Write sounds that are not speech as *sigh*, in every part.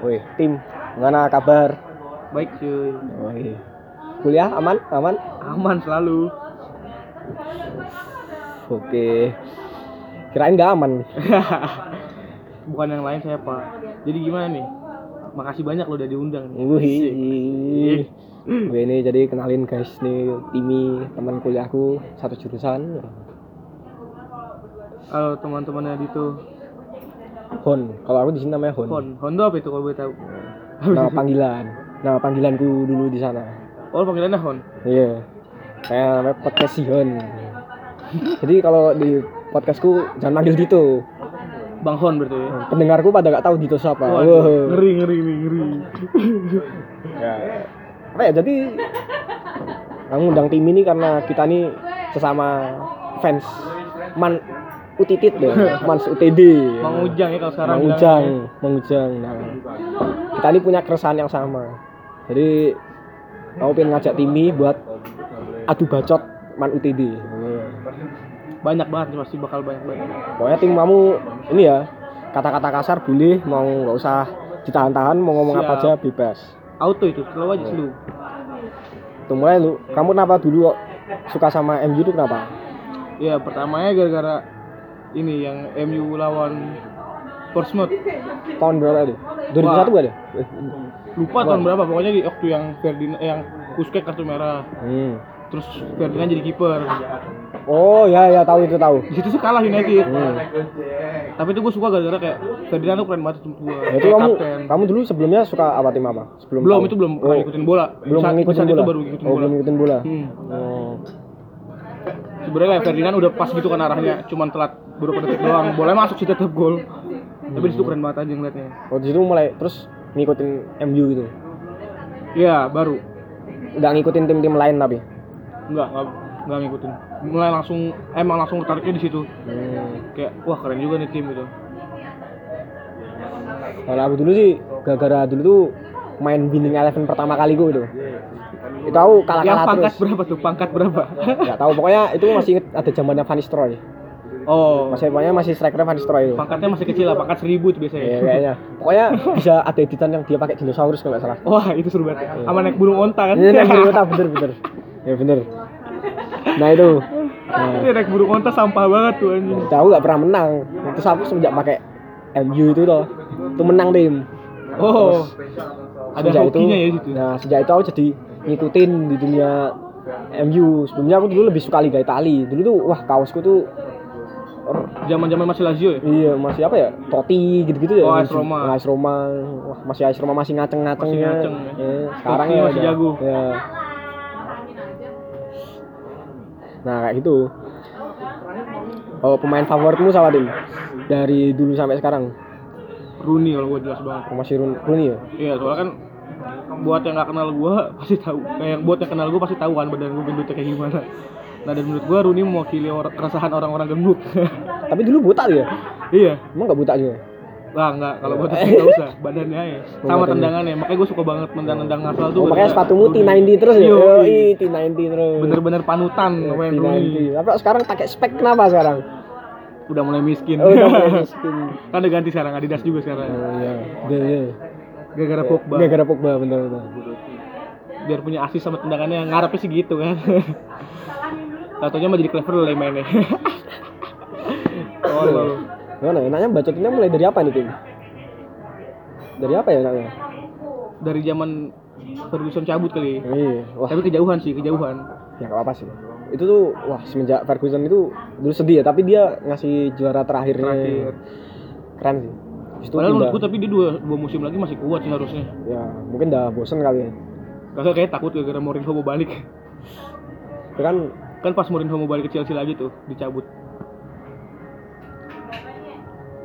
Woi, tim, gimana kabar? Baik cuy. Woi. Kuliah aman? Aman? Aman selalu. Oke. Kirain gak aman. *laughs* Bukan yang lain saya pak. Jadi gimana nih? Makasih banyak lo udah diundang. Wih. Gue ini jadi kenalin guys nih Timi teman kuliahku satu jurusan Halo teman-temannya Dito. Hon kalau aku di sini namanya Hon, Hon. Hondo apa itu kalau boleh tahu? nama panggilan nama panggilanku dulu di sana Oh panggilannya Hon. iya saya namanya podcast si Hon jadi kalau di podcastku jangan manggil Dito Bang Hon berarti ya. pendengarku pada gak tahu Dito siapa Wah, Wah. ngeri ngeri ngeri ngeri. ya apa ya jadi aku undang tim ini karena kita nih sesama fans man utitit deh *laughs* mans UTD Mang Ujang ya kalau sekarang. Mang bilangnya. Ujang Mang Ujang nah kita ini punya keresahan yang sama jadi aku pengen ngajak Timi buat adu bacot man UTD Banyak banget nih, pasti bakal banyak banget. pokoknya tim kamu ini ya kata-kata kasar boleh mau nggak usah ditahan-tahan mau ngomong apa Siap. aja bebas Auto itu, selalu aja selalu. Tuh mulai lu, kamu kenapa dulu kok suka sama MU itu kenapa? Ya pertamanya gara-gara ini yang MU lawan Portsmouth. Tahun berapa itu? 2001 gak ada? Eh, Lupa tahun berapa pokoknya di waktu yang Ferdinand yang Kuskek kartu merah. Hmm. Terus Ferdinand jadi kiper. Oh ya ya tahu itu tahu. Di situ sih kalah United. Hmm. Tapi itu gue suka gara-gara kayak Ferdinand tuh keren banget menurut gue. Ya, itu kamu kamu dulu sebelumnya suka apa tim apa? Sebelum belum tahu? itu belum oh, ngikutin bola. belum Saat- ngikutin bola. itu baru ngikutin oh, bola. belum ngikutin bola. Hmm. Oh. Sebenarnya Ferdinand udah pas gitu kan arahnya, cuman telat beberapa detik doang. Boleh masuk sih tetap gol. Tapi di situ keren banget aja ngeliatnya. Oh, di situ mulai terus ngikutin MU gitu. Iya, baru. Udah ngikutin tim-tim lain tapi. Enggak, enggak ngikutin. Mulai langsung emang langsung tertariknya di situ. Hmm. Kayak wah keren juga nih tim itu. Kalau aku dulu sih gara-gara dulu tuh main Winning Eleven pertama kali gue itu. Itu Yang kalah-kalah pangkat terus. berapa tuh? Pangkat berapa? Gak tahu pokoknya itu masih inget ada zamannya Van Nistelrooy. oh, Masih pokoknya masih strikernya Van Nistelrooy itu. pangkatnya masih kecil lah, pangkat seribu itu biasanya. Iya kayaknya. Pokoknya bisa ada editan yang dia pakai dinosaurus kalau nggak salah. Wah, itu seru banget. Sama naik burung onta kan? Iya, bener, bener, bener, bener. Ya bener. Nah itu. *laughs* Nah, Itu naik burung onta sampah banget tuh anjing. tahu nggak pernah menang. Terus aku semenjak pakai MU itu loh, itu menang tim. Oh. Ada Sejak itu, hokinya ya situ. Nah sejak itu aku jadi ngikutin di dunia MU. Sebelumnya aku dulu lebih suka Liga Italia. Dulu tuh wah kaosku tuh Zaman-zaman masih Lazio ya? Iya masih apa ya Totti gitu-gitu ya Oh, AS Roma. AS Roma Wah masih AS Roma masih ngaceng-ngaceng Masih ya. ngaceng, ya. Eh, Sekarang Totti ya masih jago. Ya. Nah kayak gitu Oh pemain favoritmu siapa tim? Dari dulu sampai sekarang Rooney kalau gue jelas banget. Masih Rooney ya? Iya, soalnya kan buat yang nggak kenal gue pasti tahu. Kayak buat yang kenal gue pasti tahu kan badan gue gendutnya kayak gimana. Nah dan menurut gue Rooney mewakili orang, keresahan orang-orang gemuk. *laughs* Tapi dulu buta dia iya. Emang gak buta juga? Lah enggak, kalau buat itu nggak *laughs* usah. Badannya ya. Sama tendangannya. Makanya gue suka banget nendang-nendang asal tuh. Oh, makanya sepatumu Rooney. T90 terus ya? Yo, Yoi, T90 terus Bener-bener panutan T90 Rooney. Tapi sekarang pakai spek kenapa sekarang? Udah mulai miskin. Oh, udah mulai *laughs* miskin. kan udah ganti sekarang Adidas juga sekarang. Oh iya Iya, iya Gara-gara Pogba. Gara-gara Pogba bener-bener biar punya asis sama tendangannya ngarepnya sih gitu kan. *laughs* Tatonya mah jadi clever lah mainnya. Oh lalu Gimana enaknya bacotinnya mulai dari apa nih Tim? Dari apa ya enaknya? dari zaman Ferguson cabut kali. Iya, wah. Tapi kejauhan sih kejauhan. Ya gak apa sih. Itu tuh, wah semenjak Ferguson itu dulu sedih ya Tapi dia ngasih juara terakhirnya. Terakhir. Keren sih Habis itu padahal menurut gue tapi dia dua, dua musim lagi masih kuat sih harusnya Ya mungkin udah bosen kali ya kakak kayak takut gara-gara Mourinho mau balik kan kan pas Mourinho mau balik ke Chelsea lagi tuh dicabut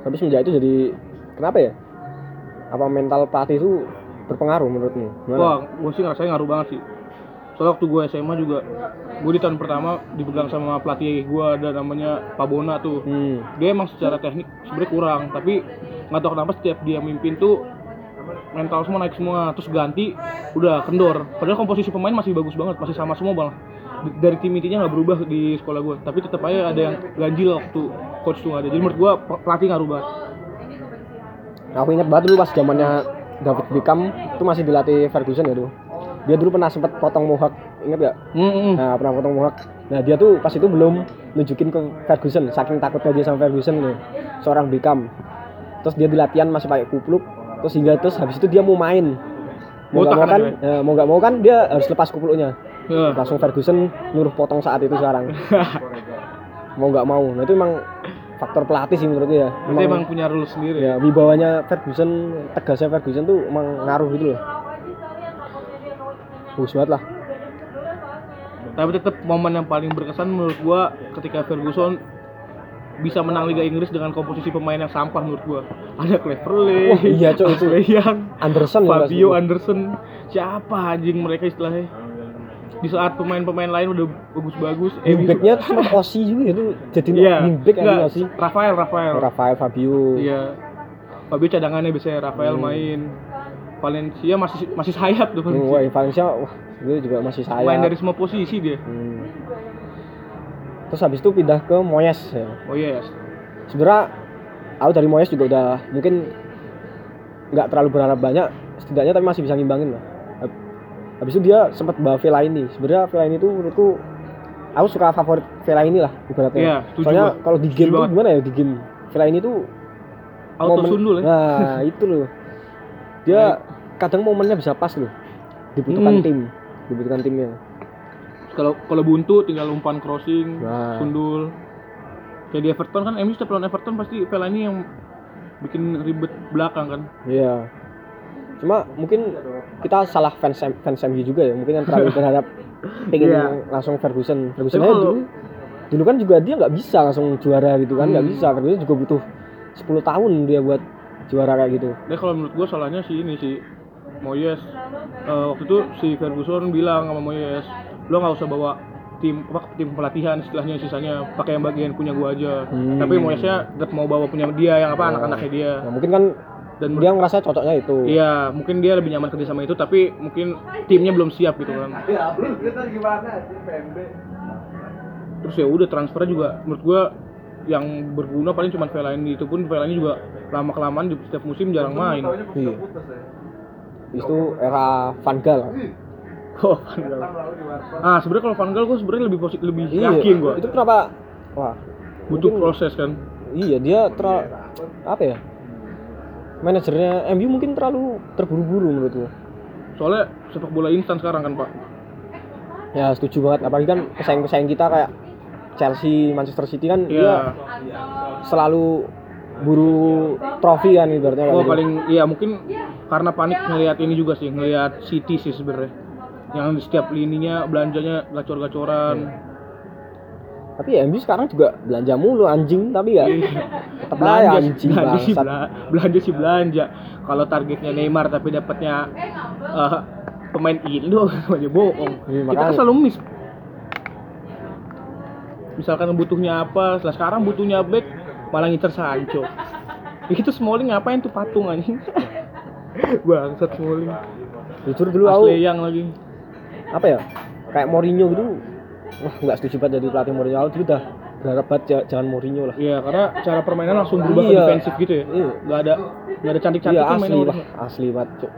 Tapi semenjak itu jadi Kenapa ya? Apa mental pelatih itu berpengaruh menurutmu? Gimana? wah gue sih ngerasain ngaruh banget sih soalnya waktu gue SMA juga gue di tahun pertama dipegang sama pelatih gue ada namanya Pak Bona tuh. Hmm. dia emang secara teknik sebenarnya kurang tapi nggak tahu kenapa setiap dia mimpin tuh mental semua naik semua terus ganti udah kendor. Padahal komposisi pemain masih bagus banget masih sama semua D- dari tim intinya nggak berubah di sekolah gue tapi tetap aja ada yang ganjil waktu coach tuh nggak ada. Jadi menurut gue pe- pelatih ngaruh banget Aku ingat banget dulu pas zamannya David Beckham itu masih dilatih Ferguson ya tuh. Dia dulu pernah sempat potong mohawk, inget gak? Hmm, hmm. Nah, pernah potong mohawk. Nah, dia tuh pas itu belum nunjukin ke Ferguson, saking takutnya dia sama Ferguson nih. Seorang Beckham. Terus dia di latihan masih pakai kupluk, terus hingga terus habis itu dia mau main. Mau gak mau kan ya, mau gak mau kan dia harus lepas kupluknya. Ya. Langsung Ferguson nyuruh potong saat itu sekarang. *laughs* mau gak mau. Nah, itu emang faktor pelatih sih menurut dia. Berarti emang punya rules sendiri. ya wibawanya Ferguson, tegasnya Ferguson tuh emang ngaruh gitu loh. Bagus banget lah. Tapi tetap momen yang paling berkesan menurut gua ketika Ferguson bisa menang Liga Inggris dengan komposisi pemain yang sampah menurut gua. Ada Cleverley, Wah, iya, Cok, itu. Young, Anderson ya, Fabio itu. Anderson. Siapa anjing mereka istilahnya? Di saat pemain-pemain lain udah bagus-bagus, eh, Wingbacknya tuh sempat Osi juga itu jadi Iya. wingback kan Osi. Rafael, Rafael. Rafael Fabio. Iya. Fabio cadangannya biasanya Rafael Hmm. main. Valencia masih masih sayap tuh Valencia. Wah, Valencia wah, itu juga masih saya. Main dari semua posisi dia. Hmm. Terus habis itu pindah ke Moyes ya. Oh yes. Sebenarnya aku dari Moyes juga udah mungkin nggak terlalu berharap banyak, setidaknya tapi masih bisa ngimbangin lah. Hab- Habis itu dia sempat bawa Vela ini. Sebenarnya Vela ini tuh menurutku aku suka favorit Vela ini lah ibaratnya. Iya, Soalnya kalau di game tuh banget. gimana ya di game Vela ini tuh Auto sundul ya. Nah, itu loh. *laughs* Dia kadang momennya bisa pas loh. Dibutuhkan Hmm. tim, dibutuhkan timnya. Kalau kalau buntu tinggal umpan crossing, Nah. sundul. Kayak di Everton kan, MU setiap lawan Everton pasti Vela ini yang bikin ribet belakang kan. Iya. Cuma mungkin kita salah fans fans MU juga ya. Mungkin yang terlalu *laughs* berharap pengen Iya. langsung Ferguson. Ferguson aja dulu dulu kan juga dia nggak bisa langsung juara gitu kan, nggak Hmm. bisa. Ferguson juga butuh 10 tahun dia buat juara kayak gitu. Nah kalau menurut gua salahnya si ini si Moyes. Eh, waktu itu si Ferguson bilang sama Moyes, lo nggak usah bawa tim apa tim pelatihan istilahnya sisanya pakai yang bagian punya gua aja. Hmm. Tapi Moyesnya tetap mau bawa punya dia yang apa anak-anaknya dia. Nah, mungkin kan Dan dia ngerasa cocoknya itu. Iya, mungkin dia lebih nyaman kerja sama itu, tapi mungkin timnya belum siap gitu kan. Terus ya udah transfernya juga menurut gua yang berguna paling cuma Fellaini itu pun Fellaini juga lama kelamaan di setiap musim jarang main. Iya. Itu era Van Gaal. Oh, Van Gaal. Ah, sebenarnya kalau Van Gaal gua sebenarnya lebih positif lebih Iya. yakin gua. Itu kenapa? Wah, Butuh mungkin- proses kan. Iya, dia terlalu apa ya? Manajernya MU mungkin terlalu terburu-buru menurut gua. Soalnya sepak bola instan sekarang kan, Pak. Ya setuju banget. Apalagi kan pesaing-pesaing kita kayak Chelsea, Manchester City kan dia Iya. selalu buru trofi kan ibaratnya. Oh, paling iya mungkin karena panik ngelihat ini juga sih, ngelihat City sih sebenarnya. Yang di setiap lininya belanjanya gacor-gacoran. Tapi ya MU sekarang juga belanja mulu anjing tapi ya tetap aja belanja, anjing belanja sih bangsat. bela- belanja sih belanja kalau targetnya Neymar tapi dapatnya eh, pemain Indo *laughs* aja bohong Iya, kita kan selalu miss misalkan butuhnya apa setelah sekarang butuhnya back malah ngincer Sancho itu Smalling ngapain tuh patung anjing *laughs* bangsat Smalling Jujur dulu aku yang lagi apa ya? Kayak Mourinho gitu. Wah, nggak setuju banget jadi pelatih Mourinho. Aku dulu udah berharap banget ja- jangan Mourinho lah. Iya, karena cara permainan langsung berubah ke Iya. defensif gitu ya. Iya. Nggak ada nggak ada cantik-cantik Iya tuh asli lah, asli banget. Cuk.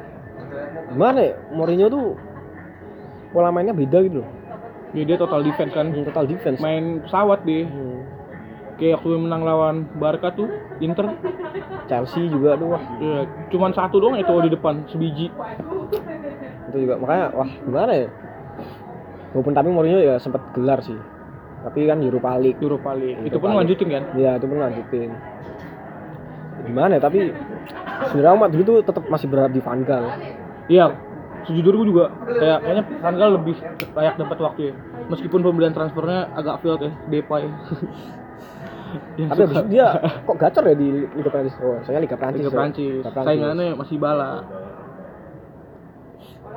Gimana ya? Mourinho tuh pola mainnya beda gitu loh. Ya, dia total defense kan. Total defense. Main pesawat deh. Hmm. Kayak waktu menang lawan Barca tuh, Inter. Chelsea juga tuh wah Ya, cuman satu doang itu di depan, sebiji. itu juga makanya wah gimana ya walaupun tapi Mourinho ya sempat gelar sih tapi kan Europa League Europa League. Europa Itu pun League. lanjutin kan. ya itu pun lanjutin gimana ya tapi sebenarnya umat tuh tetap masih berharap di Van Gaal Iya, sejujurnya gue juga kayak kayaknya Gaal lebih layak dapat waktu ya. Meskipun pembelian transfernya agak failed ya, Depay. *laughs* Yang tapi itu dia *laughs* kok gacor ya di Liga Prancis oh soalnya Liga Prancis Liga ya. Prancis. Liga Prancis. Saingannya masih bala.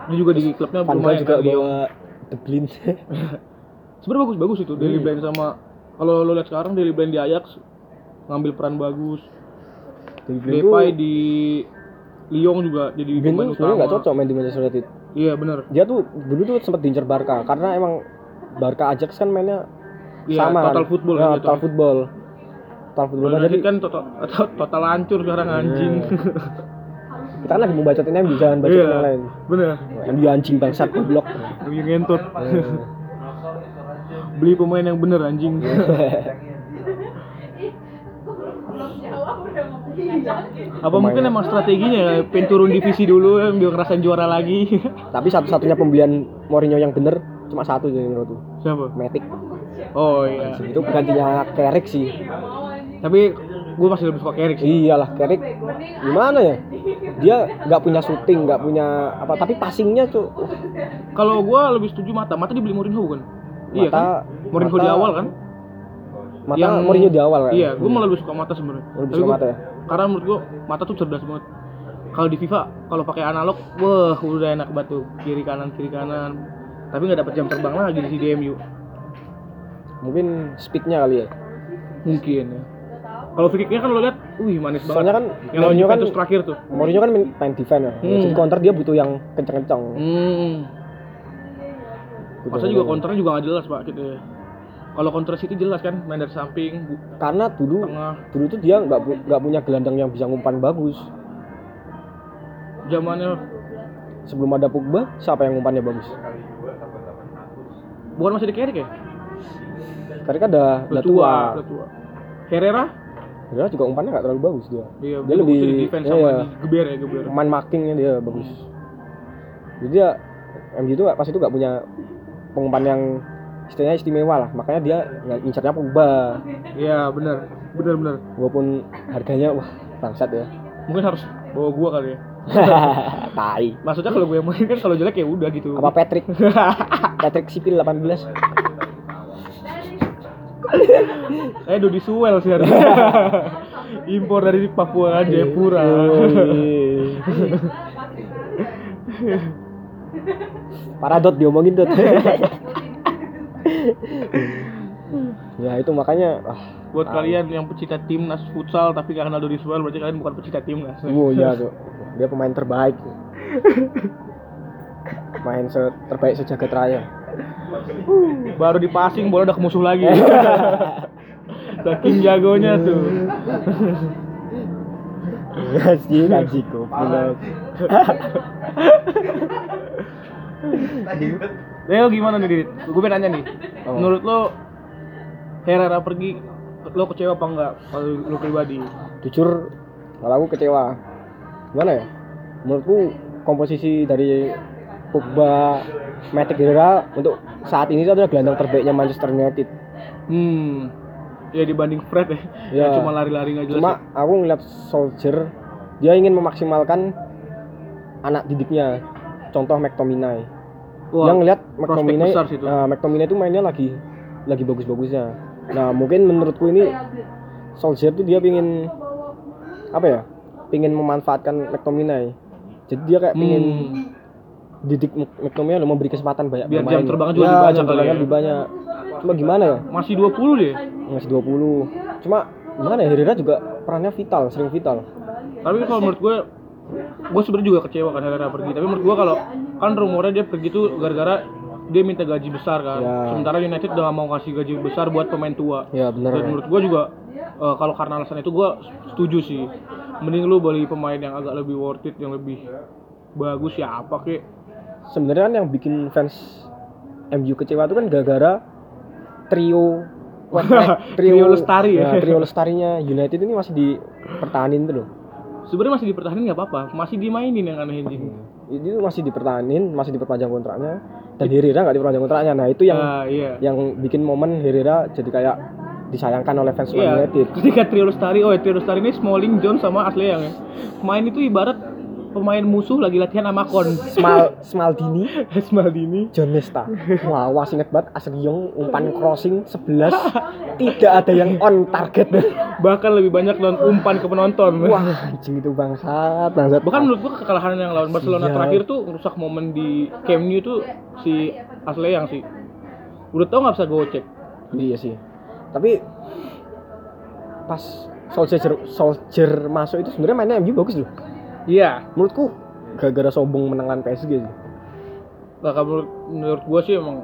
Dia juga di klubnya Gaal lumayan juga kan, bawa The Blind *laughs* Sebenarnya bagus-bagus itu Daily Hmm. Blind sama kalau lo lihat sekarang Daily Blind di Ajax ngambil peran bagus. The Blind Depay di Lyon juga jadi pemain tuh sebenarnya nggak utama. cocok main di Manchester United Iya benar. dia tuh dulu tuh sempat diincar Barca karena emang Barca Ajax kan mainnya Iya, sama total kan. football ya, kan total gitu. football total football jadi kan total total hancur sekarang anjing. kita kan lagi mau bacotin MU jangan bacotin Iya. yang lain Bener. MU anjing bangsat goblok Yang ngentot. Eh, *laughs* Beli pemain yang bener anjing. Apa mungkin emang strateginya ya, pengen turun divisi dulu biar ngerasain juara lagi. *laughs* tapi satu-satunya pembelian Mourinho yang bener cuma satu sih menurutku Siapa? Matic Oh iya. itu gantinya Carrick sih Tapi gue masih lebih suka Carrick sih. iyalah Carrick gimana ya dia nggak punya shooting nggak punya apa tapi passingnya tuh uh, Kalau gue lebih setuju Mata. Mata dibeli Mourinho bukan? Iya Mata- kan? Mourinho Mata- di awal kan? mata Yang- Mourinho di awal kan Iya, gue malah lebih suka Mata sebenarnya. Lebih suka gua- Mata ya? Karena menurut gue Mata tuh cerdas banget. Kalau di FIFA, kalau pakai analog, wah udah enak banget tuh kiri kanan kiri kanan. Tapi nggak dapat jam terbang lagi di DMU. mungkin speednya kali ya Mungkin ya. Kalau free kicknya kan lo lihat, wih manis banget. soalnya kan yang Mourinho kan terakhir tuh. Mourinho kan main defense ya Hmm. jadi counter dia butuh yang kenceng-kenceng Hmm. Masa juga counternya juga nggak jelas pak gitu ya. Kalau counter City jelas kan, main dari samping, bu- karena dulu tengah. dulu tuh dia nggak nggak punya gelandang yang bisa ngumpan bagus Zamannya sebelum ada Pogba siapa yang ngumpannya bagus bukan masih di Carrick ya? karena kan ada Udah Latua tua. Herrera? dia juga umpannya nggak terlalu bagus dia Iya, dia lebih di defense iya, sama di geber ya geber. man markingnya dia bagus jadi dia MU itu pas itu nggak punya pengumpan yang istilahnya istimewa lah makanya dia nggak incarnya Pogba Iya benar, benar benar. walaupun harganya wah bangsat ya Mungkin harus bawa gua kali ya. *laughs* tai Maksudnya kalau gue yang main kan kalau jelek ya udah gitu. apa Patrick *laughs* Patrick Sipil 18 Saya Dodi Suel sih harusnya. *laughs* Impor dari Papua Jayapura. Iya. Paradot diomongin tuh. Ya itu makanya ah, Buat kalian yang pecinta timnas futsal tapi gak kenal Dodi berarti kalian bukan pecinta timnas. oh iya tuh. Dia pemain terbaik. Main se- terbaik sejagat raya. Baru di passing bola udah ke musuh lagi. *laughs* Saking jagonya tuh. Anjing anjing goblok. Leo gimana nih Dit? Gue pengen nanya nih. Oh. Menurut lo Herrera pergi lo kecewa apa enggak kalau lo pribadi? Jujur kalau aku kecewa. Gimana ya? Menurutku komposisi dari Pogba, Matic Herrera untuk saat ini itu adalah gelandang terbaiknya Manchester United. Hmm. Ya dibanding Fred ya. Ya. Yang cuma lari-lari nggak jelas. Cuma ya. aku ngeliat Soldier dia ingin memaksimalkan anak didiknya. Contoh McTominay. Wah, yang ngeliat McTominay, nah, McTominay itu mainnya lagi lagi bagus-bagusnya. Nah mungkin menurutku ini Solskjaer tuh dia pingin apa ya? Pingin memanfaatkan McTominay. Jadi dia kayak pingin Hmm. didik Mc- McTominay lo memberi kesempatan banyak Biar bermain. jam terbangnya juga Ya, lebih banyak kali ya. lebih banyak. Cuma gimana ya? Masih 20 deh. Masih 20. Cuma gimana ya? Herrera juga perannya vital, sering vital. Tapi kalau menurut gue gue sebenarnya juga kecewa kan Herrera pergi. Tapi menurut gue kalau kan rumornya dia pergi tuh gara-gara dia minta gaji besar kan. Ya. Sementara United udah mau kasih gaji besar buat pemain tua. Ya bener. Dan menurut gua juga eh, kalau karena alasan itu gua setuju sih. Mending lu beli pemain yang agak lebih worth it, yang lebih bagus ya apa kek. Sebenarnya kan yang bikin fans MU kecewa itu kan gara-gara trio *laughs* eh, Trio Lestari ya. trio lestarinya United ini masih dipertahanin tuh loh. Sebenarnya masih dipertahankan nggak apa-apa, masih dimainin yang aneh anjing. Itu masih dipertahanin, masih diperpanjang kontraknya dan Herrera nggak diperpanjang kontraknya. Nah, itu yang Ah, iya. yang bikin momen Herrera jadi kayak disayangkan oleh fans Man Iya, United. ketika trio Lestari, oh ya, trio Lestari ini Smalling, John sama Ashley yang ya. Pemain itu ibarat pemain musuh lagi latihan sama kon. Smal Smaldini, *laughs* Smaldini. John Nesta. Wah, wah inget banget Asri Young umpan crossing 11 *laughs* tidak ada yang on target. *laughs* Bahkan lebih banyak dan umpan ke penonton. Wah, anjing itu bangsat, bangsat. Bahkan menurut gua kekalahan yang lawan Barcelona Iya. terakhir tuh merusak momen di Camp Nou tuh si Ashley yang sih. Udah tau nggak bisa gocek. Iya sih. Tapi pas Solskjaer Solskjaer masuk itu sebenarnya mainnya MU bagus loh. Iya. Menurutku gara-gara sombong menang lawan PSG sih. Nah, menurut, menurut gua sih emang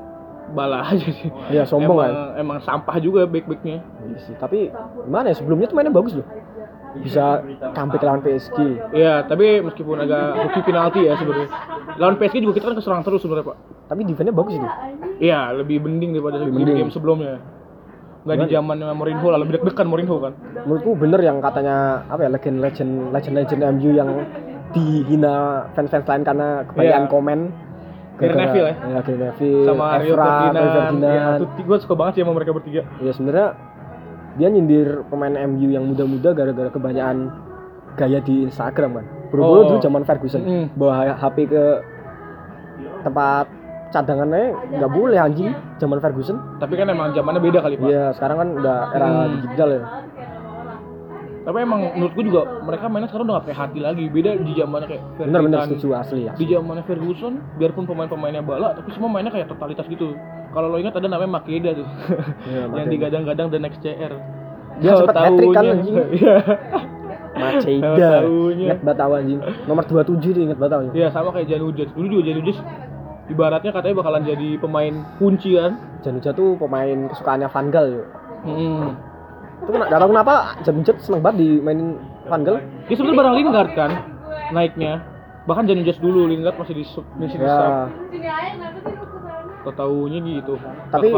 bala *laughs* aja sih. Iya, sombong emang, kan. Emang sampah juga back-backnya. Iya sih. Tapi gimana ya sebelumnya tuh mainnya bagus loh. bisa comeback lawan PSG. Iya, tapi meskipun agak hoki penalti ya sebenarnya. Lawan PSG juga kita kan keserang terus sebenarnya, Pak. Tapi defense-nya bagus itu. Iya, lebih mending daripada Lebih game, game sebelumnya. Nggak di zaman Mourinho lah, lebih deg-degan Mourinho kan. Menurutku bener yang katanya apa ya legend-legend legend-legend MU yang dihina fans-fans lain karena kebanyakan Iya. komen. Gary Neville ya? Ya, Gary Neville, Sama Rio Ferdinand. Ferdinand. Iya, gue suka banget sih sama mereka bertiga. Ya sebenarnya dia nyindir pemain MU yang muda-muda gara-gara kebanyakan gaya di Instagram kan. Buru-buru Oh. dulu zaman Ferguson Mm. bawa HP ke tempat cadangannya nggak boleh anjing zaman Ferguson. Tapi kan emang zamannya beda kali, Pak. Iya, sekarang kan udah era Hmm. digital ya. Tapi emang menurutku juga mereka mainnya sekarang udah gak pakai hati lagi. Beda di zamannya kayak Bener-bener Ferdinand. setuju asli ya. Di zamannya Ferguson, biarpun pemain-pemainnya bala, tapi semua mainnya kayak totalitas gitu. Kalau lo ingat ada namanya Makeda tuh. Iya, *laughs* yang digadang-gadang the next CR. Dia sempet hat-trick kan, anjing. *laughs* Iya. Maceda. Ingat tahu anjing. Nomor 27 tuh ingat tahu. Iya sama kayak Janujas. Dulu juga Janujas ibaratnya katanya bakalan jadi pemain kunci kan. Januja tuh pemain kesukaannya Van Gaal yuk. Hmm. Itu kena- nggak tahu kenapa Januja seneng banget dimainin Van Gaal. Dia sebenarnya barang Lingard kan naiknya. Bahkan Janujas dulu Lingard masih di sub, masih di sub. Ya, Tau taunya gitu. Tapi-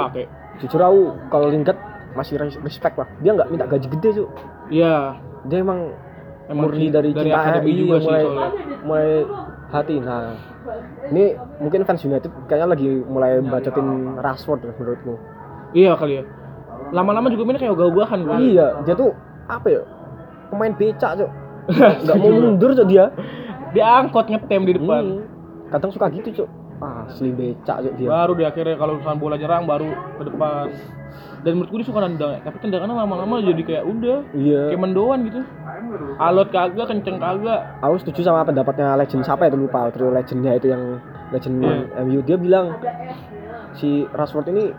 jujur aku kalau Lingard masih res- respect lah. Dia nggak minta gaji gede tuh. Iya. Dia emang, Emang murni dari, dari cinta sih mulai soalnya. mulai hati. Nah, ini mungkin fans United kayaknya lagi mulai bacotin Rashford menurutku. Iya kali ya. Lama-lama juga mainnya kayak ogah-ogahan gua. Iya, dia tuh apa ya? Pemain becak, Cok. *laughs* Nggak mau mundur, Cok dia. Dia angkot ngetem di depan. Hmm. Kadang suka gitu, Cok. Ah, asli becak, Cok dia. Baru di akhirnya kalau misalnya bola nyerang baru ke depan. Dan menurutku dia suka nendang, ya. tapi tendangannya lama-lama jadi kayak udah Iya. kayak mendoan gitu. Alot kagak, kenceng kagak. Aku setuju sama pendapatnya legend siapa itu lupa trio legendnya itu yang legend Iya. MU dia bilang si Rashford ini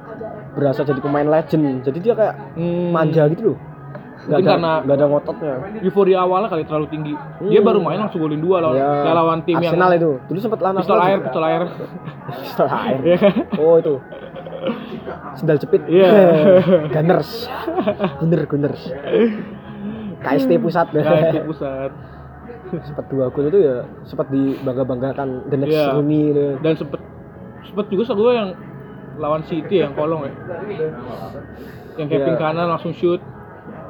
berasa jadi pemain legend jadi dia kayak Hmm. manja gitu loh Mungkin ada karena- nggak ada ngototnya euforia awalnya kali terlalu tinggi. Dia Hmm. baru main langsung golin dua lawan, Ya, lawan tim Arsenal yang itu dulu sempat lawan pistol air, pistol air. *laughs* pistol air Iya oh itu sendal jepit Iya. *laughs* Gunners Gunner Gunners KST pusat itu pusat. *laughs* sempat dua gol itu ya sempat dibangga banggakan the next Iya. Rooney gitu. Dan sempet sempet juga gue yang lawan City yang kolong ya. Yang capping Iya. kanan langsung shoot.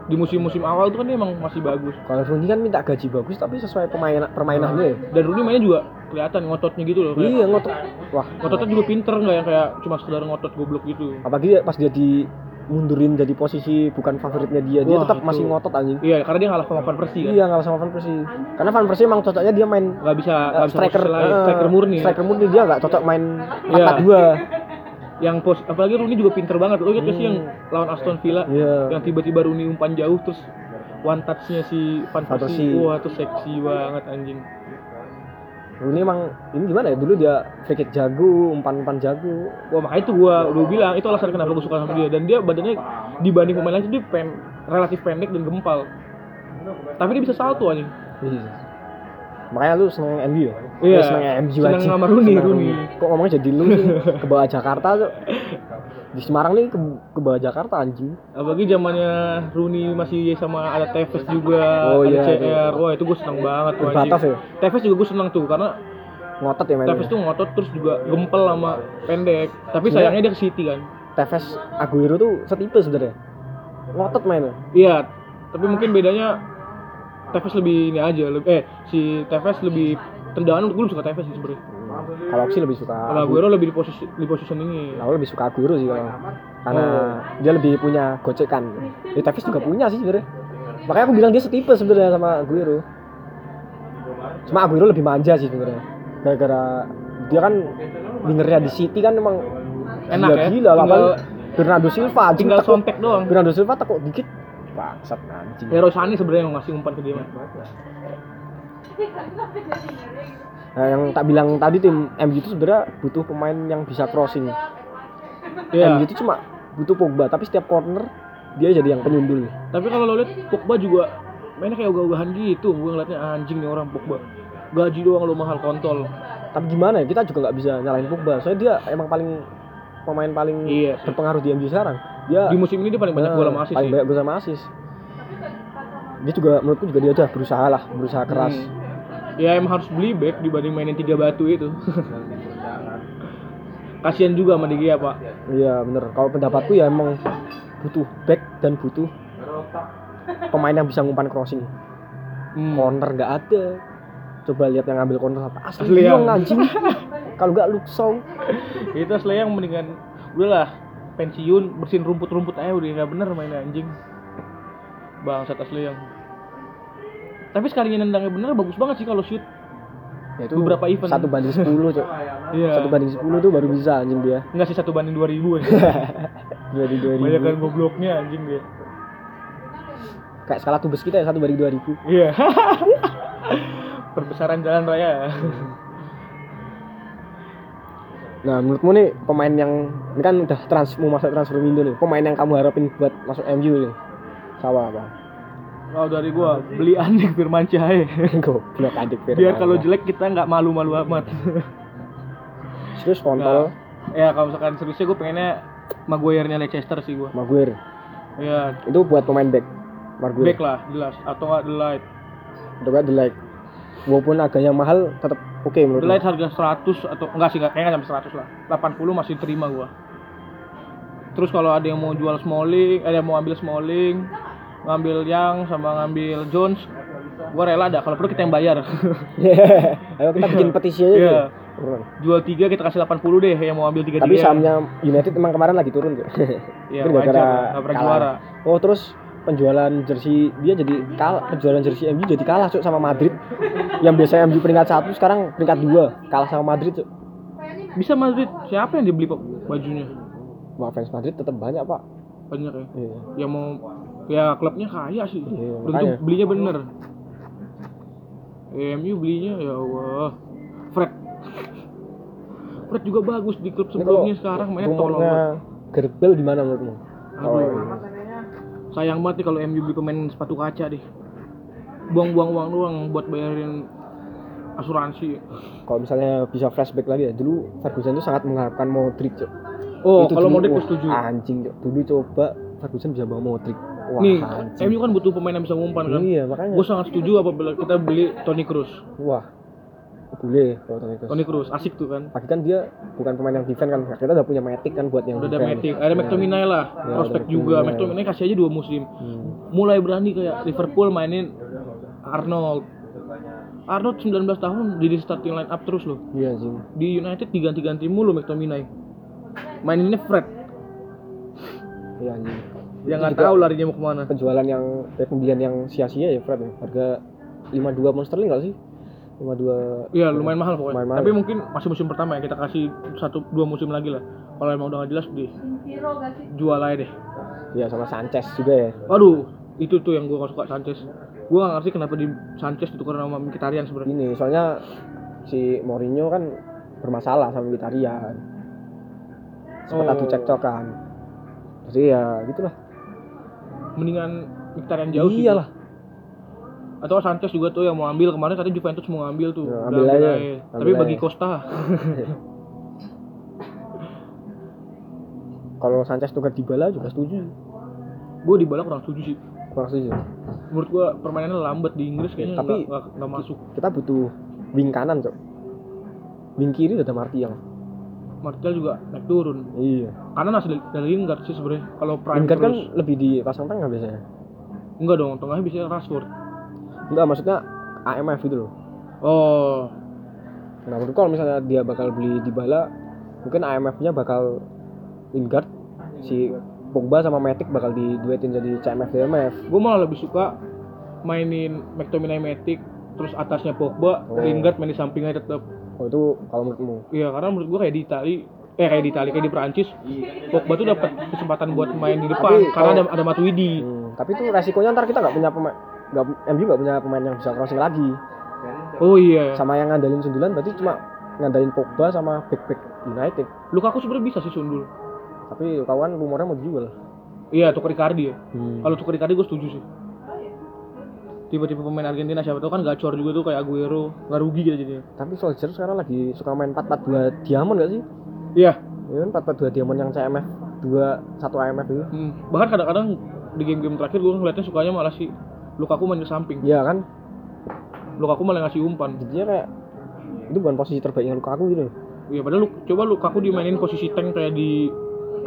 Di musim-musim awal tuh kan dia emang masih bagus. Kalau Rooney kan minta gaji bagus tapi sesuai pemain permainannya. Dan Rooney mainnya juga kelihatan ngototnya gitu loh. Kayak, Iya ngotot. Wah, Ngototnya juga pinter nggak yang kayak cuma sekedar ngotot goblok gitu. apalagi dia pas dia di mundurin jadi posisi bukan favoritnya dia, dia Wah, tetap itu. masih ngotot anjing. Iya, karena dia ngalah sama Van Persie kan. Iya ngalah sama Van Persie. Karena Van Persie emang cocoknya dia main Nggak bisa, nggak bisa striker eh, striker murni. Striker murni dia nggak cocok main Iya. 4-4-2. Yang pos, apalagi Rooney juga pinter banget. Lo lihat nggak sih yang lawan Aston Villa Iya. yang tiba-tiba Rooney umpan jauh terus one touch-nya si Van Persie. Wah, itu seksi banget anjing. Rooney emang ini gimana ya? Dulu dia free kick jago, umpan-umpan jago. Wah makanya itu gua udah bilang itu alasan kenapa gue suka sama dia dan dia badannya dibanding pemain lain dia pen, relatif pendek dan gempal. Tapi dia bisa salto anjing. Iya. Makanya lu seneng MU ya? Iya. Seneng MU aja. sama Rooney, Seneng Rooney. Kok ngomongnya jadi lu? Ke bawah Jakarta tuh. Di Semarang nih ke, ke bawah Jakarta anjing. Apalagi zamannya Rooney masih sama ada Tevez juga, Oh, ada iya, CR. Wah itu gue seneng banget tuh anjing. ya? Tevez juga gue seneng tuh karena Ngotot ya mainnya. Tevez tuh ngotot terus juga gempel sama pendek. Tapi Iya. sayangnya dia ke City kan. Tevez Aguero tuh setipe sebenarnya. Ngotot mainnya. Iya, tapi mungkin bedanya Tevez lebih ini aja, lebih, eh si Tevez lebih tendangan gue lebih suka Tevez sih sebenarnya. Kalau aku sih lebih suka Kalau Aguero lebih di posisi di positioningnya. Aku lebih suka Aguero sih kalau karena Oh. dia lebih punya gocekan. Ya Tevez juga punya sih sebenarnya. Makanya aku bilang dia setipe sebenarnya sama Aguero. Cuma Aguero lebih manja sih sebenarnya. Gara-gara dia kan wingernya di City kan emang Enak gila, ya? Gila lah Bernardo Silva anjing Tinggal sontek doang. Bernardo Silva tekuk dikit. Bangsat anjing. Hero Sani sebenarnya yang ngasih umpan ke dia. Nah, yang tak bilang tadi tim MU itu sebenarnya butuh pemain yang bisa crossing. Iya. MU itu cuma butuh Pogba, tapi setiap corner dia jadi yang penyundul. Tapi kalau lo lihat Pogba juga mainnya kayak ogah-ogahan gitu. Gue ngeliatnya anjing nih orang Pogba. Gaji doang lo mahal kontol. Tapi gimana ya, kita juga nggak bisa nyalain Pogba. Soalnya dia emang paling pemain paling Iya sih. berpengaruh di MU sekarang. Dia Di musim ini dia paling banyak eh, gol sama assist paling sih. banyak gol sama assist. dia juga menurutku juga dia udah berusaha lah berusaha keras Hmm. Ya emang harus beli back dibanding mainin tiga batu itu. *laughs* Kasihan juga sama dia pak. iya bener kalau pendapatku ya emang butuh back dan butuh pemain yang bisa ngumpan crossing Hmm. corner nggak ada coba lihat yang ngambil corner apa asli yang anjing kalau nggak Luxong Itu asli yang mendingan udahlah pensiun bersihin rumput-rumput aja udah nggak bener main anjing. Bangsat asli yang. Tapi sekalinya nendangnya bener bagus banget sih kalau shoot. ya itu Beberapa event. satu banding 10 cok Iya. satu banding 10 tuh baru bisa anjing dia Enggak sih satu banding 2000 ya. dua di *laughs* dua Banyak kan ribu gobloknya anjing dia. kayak skala tubes kita ya satu banding dua ribu Iya. *laughs* Perbesaran jalan raya. *laughs* nah menurutmu nih pemain yang ini kan udah trans mau masuk transfer window nih pemain yang kamu harapin buat masuk MU nih sama apa Kalau dari gua beli Andik Firmansyah *laughs* aja. goblok adik Biar kalau jelek kita nggak malu-malu amat. *laughs* serius kontol ya kalau misalkan seriusnya gue pengennya Maguire-nya Leicester sih gua. Maguire Ya, itu buat pemain back Maguire back lah jelas atau nggak The Light. itu kan the like walaupun agaknya mahal tetap oke menurut The Light harga 100 atau enggak sih enggak kayaknya sampai 100 lah. 80 masih terima gua. Terus kalau ada yang mau jual Smalling, ada yang mau ambil Smalling, ngambil Yang sama ngambil Jones, gua rela dah kalau perlu kita yang bayar. *laughs* ayo kita bikin *laughs* petisi aja Iya. gitu. Turun. jual tiga kita kasih 80 deh yang mau ambil tiga tapi sahamnya United emang kemarin lagi turun tuh *laughs* Iya, Mungkin wajar gara-gara kalah. juara. oh terus penjualan jersey dia jadi kalah penjualan jersey MU jadi kalah cuk sama Madrid yang biasanya MU peringkat satu sekarang peringkat dua kalah sama Madrid cuk Bisa Madrid siapa yang dibeli Pak, bajunya? wah fans Madrid tetap banyak pak Banyak ya. iya. Yang mau ya klubnya kaya sih. Iya, Belum tentu belinya bener. MU belinya ya Allah. Fred. Fred juga bagus di klub sebelumnya sekarang mainnya tolong. Gerbel di mana menurutmu Aduh. Sayang banget nih kalau MU beli pemain sepatu kaca deh. Buang-buang uang doang buat bayarin asuransi. kalau misalnya bisa flashback lagi ya dulu Ferguson itu sangat mengharapkan Modric Oh, Itu kalau dulu, Modric setuju. anjing cuk dulu coba Ferguson bisa bawa Modric wah Nih, anjing MU kan butuh pemain yang bisa ngumpan kan. iya makanya Gue sangat setuju apabila kita beli Toni Kroos. wah boleh kalau Toni Kroos Toni Kroos asik tuh kan. Tapi kan dia bukan pemain yang defense kan. Kita udah punya Matic kan buat yang Udah ada defense. Matic, ada McTominay lah, Ya, prospek ada juga. McTominay. McTominay kasih aja dua musim. Hmm. Mulai berani kayak Liverpool mainin Arnold. Arnold 19 tahun jadi starting line up terus loh. Iya sih. Di United diganti-ganti mulu McTominay. Maininnya Fred, Iya anjing. Yang Itu nggak tahu larinya mau ke mana. Penjualan yang eh, pembelian yang sia-sia ya Fred ya. Harga 52 monster enggak sih? 52 Iya lumayan mahal pokoknya. Lumayan mahal Tapi ya. mungkin masih musim pertama ya kita kasih satu dua musim lagi lah. Kalau emang udah nggak jelas di jual aja deh. ya sama Sanchez juga ya. Waduh, itu tuh yang gua gak suka Sanchez. Gua gak ngerti kenapa di Sanchez ditukar sama Mkhitaryan sebenarnya. Ini soalnya si Mourinho kan bermasalah sama Mkhitaryan. Sempat Oh. adu cekcokan. Jadi ya gitulah. Mendingan Mkhitaryan jauh sih. Iyalah. Atau Sanchez juga tuh yang mau ambil kemarin tadi Juventus mau ngambil tuh. Ya, ambil aja. Tapi Ambil bagi aja. Costa. *laughs* Kalau Sanchez tukar Dybala juga setuju. gue di bala kurang setuju sih. Kurang setuju. Menurut gua permainannya lambat di Inggris kayaknya Tapi- nggak masuk. Kita butuh wing kanan, Cok. Wing kiri udah ada Martial. Martial juga naik turun. Iya. Karena masih dari- Lingard sih sebenarnya. Kalau prime Lingard kan terus. lebih di pasang tengah biasanya. enggak dong, tengahnya bisa Rashford. Enggak, maksudnya AMF gitu loh. Oh, Nah, menurut kalau misalnya dia bakal beli Dybala, mungkin AMF-nya bakal Lingard, si Pogba sama Matic bakal diduetin jadi CMF DMF. gue malah lebih suka mainin McTominay Matic terus atasnya Pogba, Oh. Lingard main di sampingnya tetap. Oh itu kalau menurutmu? Iya, karena menurut gua kayak di Itali eh kayak di Itali kayak di Prancis Pogba tuh dapat kesempatan buat main di depan Tapi karena ada ada Matuidi. Hmm, tapi itu resikonya ntar kita nggak punya pemain, nggak MU nggak punya pemain yang bisa crossing lagi. Oh iya. Sama yang ngandelin sundulan berarti cuma ngandalin Pogba sama back back United. Lukaku sebenarnya bisa sih sundul. Tapi kawan rumornya mau dijual. Iya, tukar Icardi ya. Hmm. Kalau tukar Icardi gue setuju sih. Tiba-tiba pemain Argentina siapa tahu kan gacor juga tuh kayak Aguero, nggak rugi gitu jadinya. Tapi Solskjaer sekarang lagi suka main 4-4-2 diamond gak sih? Iya. Ya kan 4-4-2 diamond yang CMF 2 1 AMF itu. Hmm. Bahkan kadang-kadang di game-game terakhir gue ngeliatnya sukanya malah si Lukaku main ke samping Iya kan? Lukaku malah ngasih umpan Jadinya kayak itu bukan posisi terbaiknya Lukaku gitu. Iya padahal lu coba Lukaku dimainin posisi tank kayak di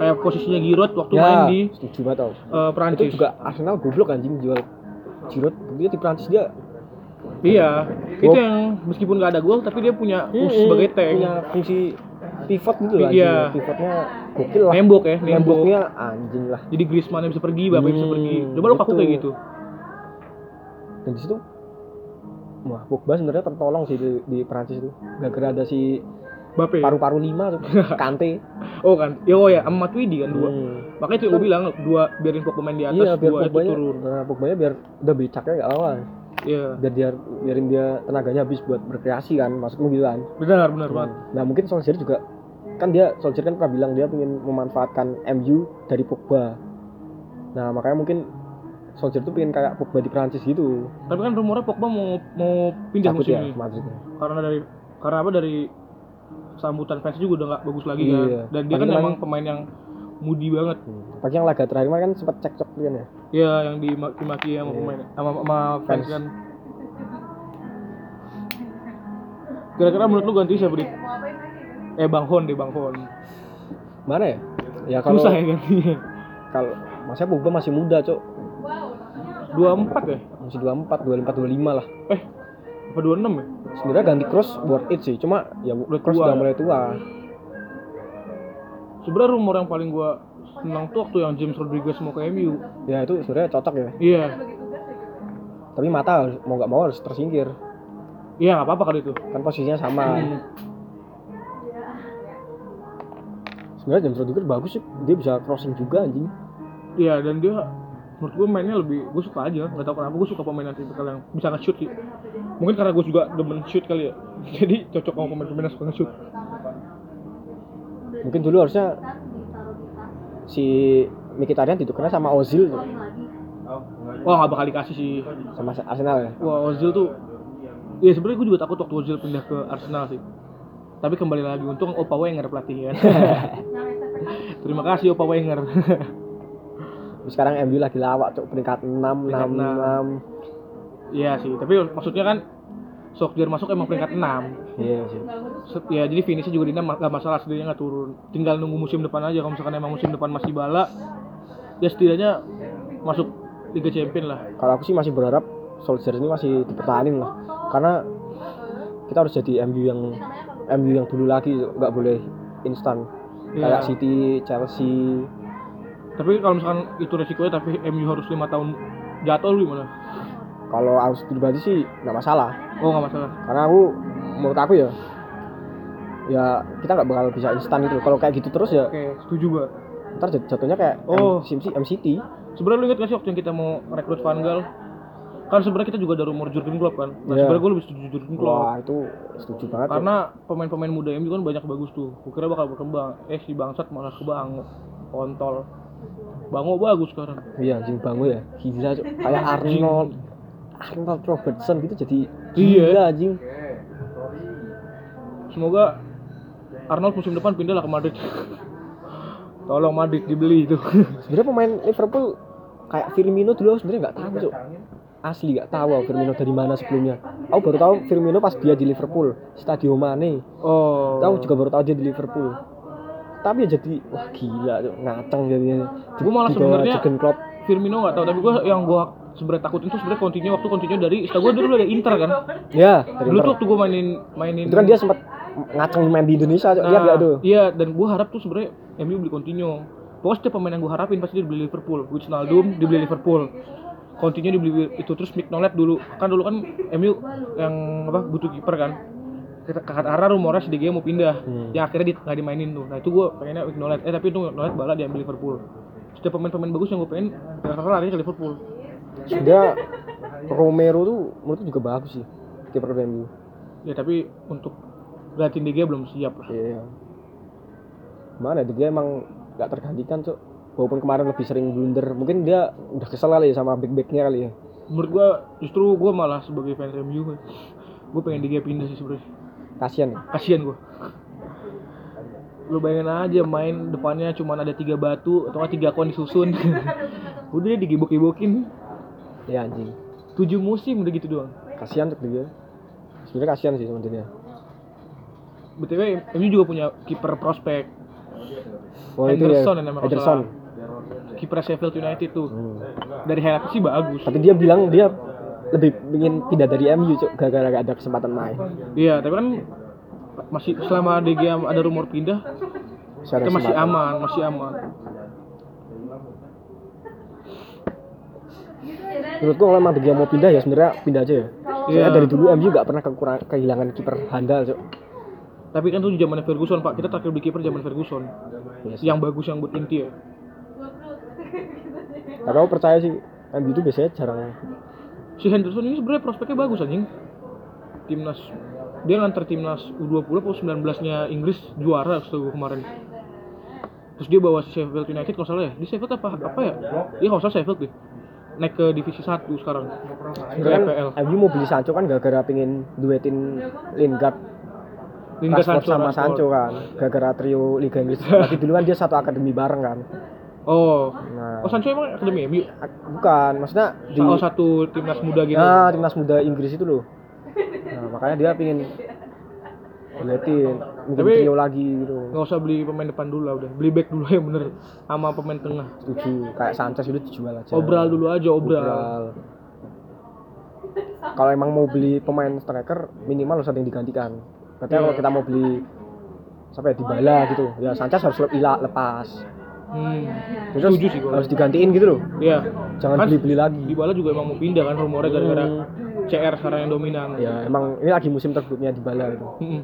kayak posisinya Giroud waktu ya, main di setuju banget tau. eh, Perancis. Itu juga Arsenal goblok anjing jual Giroud. Dia di Prancis dia Iya, itu yang meskipun nggak ada gol tapi dia punya fungsi Mm-mm, sebagai tank. punya fungsi pivot gitu lah. Iya. Pivotnya gokil lah. Nembok ya, nembok. Nemboknya anjing lah. Jadi Griezmann bisa pergi, Bapak bisa Hmm, pergi. Coba Lukaku gitu. kayak gitu. Dan di situ Wah, Pogba sebenarnya tertolong sih di, di Prancis itu. Gak ada si Bape. paru-paru lima tuh, *laughs* Kante. Oh kan, ya oh ya, sama Matuidi kan dua. Hmm. Makanya itu gue bilang dua biarin Pogba main di atas, Iya, biar dua itu turun. nah, Pogbanya biar udah becaknya gak lama. Iya, Biar dia biarin dia tenaganya habis buat berkreasi kan, maksudmu gitu kan. benar benar banget. Nah mungkin Solskjaer juga kan dia Solskjaer kan pernah bilang dia ingin memanfaatkan MU dari Pogba. Nah makanya mungkin Solskjaer tuh pengen kayak Pogba di Prancis gitu. Tapi kan rumornya Pogba mau mau pindah Cabut musim ya ini. Madrid. Karena dari karena apa dari sambutan fans juga udah nggak bagus lagi Iya. kan. Dan dia kan Paling emang pemain yang mudi banget. Pagi yang laga terakhir kan sempat cekcok kan ya. Ya yang dimaki-maki sama Iya. pemain sama, sama fans Fans. kan. Kira-kira menurut lu ganti siapa, Dik? Eh Bang Hon deh, Bang Hon. Mana ya? Ya kalau Susah ya gantinya. kalau masanya Pogba masih muda, Cok. 24 ya? Masih 24, 24, 25 lah. Eh, apa 26 ya? Sebenarnya ganti cross worth it sih, cuma ya Udah cross udah ya? mulai tua. Sebenarnya rumor yang paling gua senang tuh waktu yang James Rodriguez mau ke MU. Ya itu sebenarnya cocok ya. Iya. Tapi mata mau nggak mau harus tersingkir. Iya, nggak apa-apa kali itu. Kan posisinya sama. Hmm. Sebenarnya James Rodriguez bagus sih, dia bisa crossing juga anjing. Iya, dan dia menurut gue mainnya lebih gue suka aja nggak tahu kenapa gue suka pemain yang tipikal yang bisa nge-shoot sih mungkin karena gue juga demen shoot kali ya *laughs* jadi cocok sama pemain-pemain yang suka nge-shoot Mungkin dulu harusnya si Mkhitaryan ditukarnya sama Ozil. Tuh, wah nggak bakal dikasih sih. Sama Arsenal ya. wah Ozil tuh ya sebenarnya gue juga takut waktu Ozil pindah ke Arsenal sih. Tapi kembali lagi untung Opa Wenger pelatih kan *laughs* terima kasih Opa Wenger. *laughs* Sekarang MU lagi lawak cok peringkat 6 6 Peringkat 6. iya sih tapi maksudnya kan Solskjaer masuk emang peringkat 6 Iya sih. Ya jadi finishnya juga di enam nggak masalah setidaknya nggak turun tinggal nunggu musim depan aja kalau misalkan emang musim depan masih bala ya setidaknya masuk Liga Champion lah Kalau aku sih masih berharap Solskjaer ini masih dipertahanin lah. Karena kita harus jadi MU yang MU yang dulu lagi nggak boleh instan. Iya. Kayak City, Chelsea. tapi kalau misalkan itu resikonya tapi MU harus lima tahun jatuh lu gimana Kalau aku pribadi sih nggak masalah. oh nggak masalah Karena aku menurut aku ya ya kita nggak bakal bisa instan itu. Kalau kayak gitu terus ya oke setuju gua ntar jat- jatuhnya kayak Oh. MCT, MCT. sebenarnya lu inget gak sih waktu yang kita mau rekrut Van Gaal kan sebenarnya kita juga ada rumor Jurgen Klopp kan nah Iya. sebenarnya gue lebih setuju Jurgen Klopp Wah itu setuju banget. ya. karena pemain-pemain muda MU kan banyak bagus tuh gue kira bakal berkembang eh si bangsat malah ke Bango kontol Bango bagus sekarang Iya anjing bangun ya. Gila Cok. kayak Arnold. Arnold Robertson gitu jadi Iya. gila anjing. Semoga Arnold musim depan pindah lah ke Madrid. Tolong Madrid dibeli itu. Sebenarnya pemain Liverpool kayak Firmino dulu sebenarnya nggak tahu Cok. Asli nggak tahu Firmino dari mana sebelumnya. Aku baru tahu Firmino pas dia di Liverpool, Stadio Mane. Oh. Tahu juga baru tahu dia di Liverpool. Tapi ya jadi wah gila Cok. ngaceng jadinya. Di, Gua malah sebenarnya-. Firmino nggak tahu, tapi gue yang gue sebenarnya takutin tuh sebenarnya continue waktu continue dari, setahu gue dulu ada Inter kan. Ya, dari Dulu Inter. tuh waktu gue mainin mainin. Itu kan dia sempat ngaceng main di Indonesia Cok. Lihat Nah, nggak tuh? Iya, dan gue harap tuh sebenarnya MU beli continue. Pokoknya setiap pemain yang gue harapin pasti dia dibeli Liverpool. Wijnaldum dibeli Liverpool. Continue dibeli itu terus Mignolet dulu. Kan dulu kan MU yang apa butuh kiper kan. Ara rumornya si Gea mau pindah. Hmm. Ya akhirnya di, nggak dimainin tuh. Nah itu gue pengennya Mignolet. Eh tapi itu Mignolet bala diambil Liverpool. Setiap pemain-pemain bagus yang gue pengen rata-rata larinya ke Liverpool. Sudah Romero tuh menurutku juga bagus sih. Kiper MU. Ya tapi untuk De Gea belum siap lah. Iya. Mana dia emang nggak tergantikan cok. Walaupun kemarin lebih sering blunder, mungkin dia udah kesel kali ya sama back backnya kali ya. Menurut gue justru gue malah sebagai fans MU gue pengen De Gea pindah sih sebenarnya. Kasian ya. kasihan gua lu bayangin aja main depannya cuma ada tiga batu atau tiga kon disusun *laughs* udah dia digibok-gibokin Ya anjing. tujuh musim udah gitu doang kasihan untuk dia sebenarnya kasihan sih sama dia btw MU juga punya kiper prospek. Oh itu ya Henderson yang namanya Henderson. kiper Sheffield United tuh. Hmm. dari highlight sih bagus. Tapi dia bilang dia lebih ingin pindah dari MU cuk gara-gara gak ada kesempatan main. Iya tapi kan masih selama DG ada rumor pindah kita masih aman masih aman. Menurutku kalau emang dia mau pindah ya sebenarnya pindah aja ya. Soalnya dari dulu MU gak pernah kekurang kehilangan kiper handal cuk tapi kan tuh zaman Ferguson pak. Kita terakhir beli kiper zaman Ferguson. Iya sih. yang bagus yang buat inti ya. Tapi aku percaya sih MU itu biasanya jarang. Si Henderson ini sebenarnya prospeknya bagus anjing. Timnas. Dia nganter timnas U20 atau 19 nya Inggris juara setahu kemarin. Terus dia bawa si Sheffield United kalau salah ya. Di Sheffield apa? Apa ya? Dia kalau salah Sheffield deh. Naik ke divisi 1 sekarang. Ke kan MU mau beli Sancho kan gara-gara pengen duetin Lingard Rashford sama Rashford. Sancho kan gara-gara trio Liga Inggris. Tapi dulu kan dia satu akademi bareng kan. Oh. Nah. Oh Sancho emang akademi MU ak- bukan maksudnya di oh satu timnas muda gitu. Nah, timnas muda Inggris itu loh. Nah makanya dia duetin mungkin Tapi- trio lagi gitu. nggak usah beli pemain depan dulu lah udah. Beli back dulu yang bener. Sama pemain tengah. Setuju kayak Sanchez udah dijual aja. Obral dulu aja obral, Obral. kalau emang mau beli pemain striker minimal harus ada yang digantikan berarti Iya. kalau kita mau beli siapa ya Dybala gitu ya Sanchez harus ilah lepas hmm. terus setuju sih harus digantiin gitu loh Iya. jangan Kan beli-beli lagi Dybala juga emang mau pindah kan rumornya gara-gara Hmm. CR sekarang yang dominan. ya emang ini lagi musim terburuknya Dybala itu Hmm.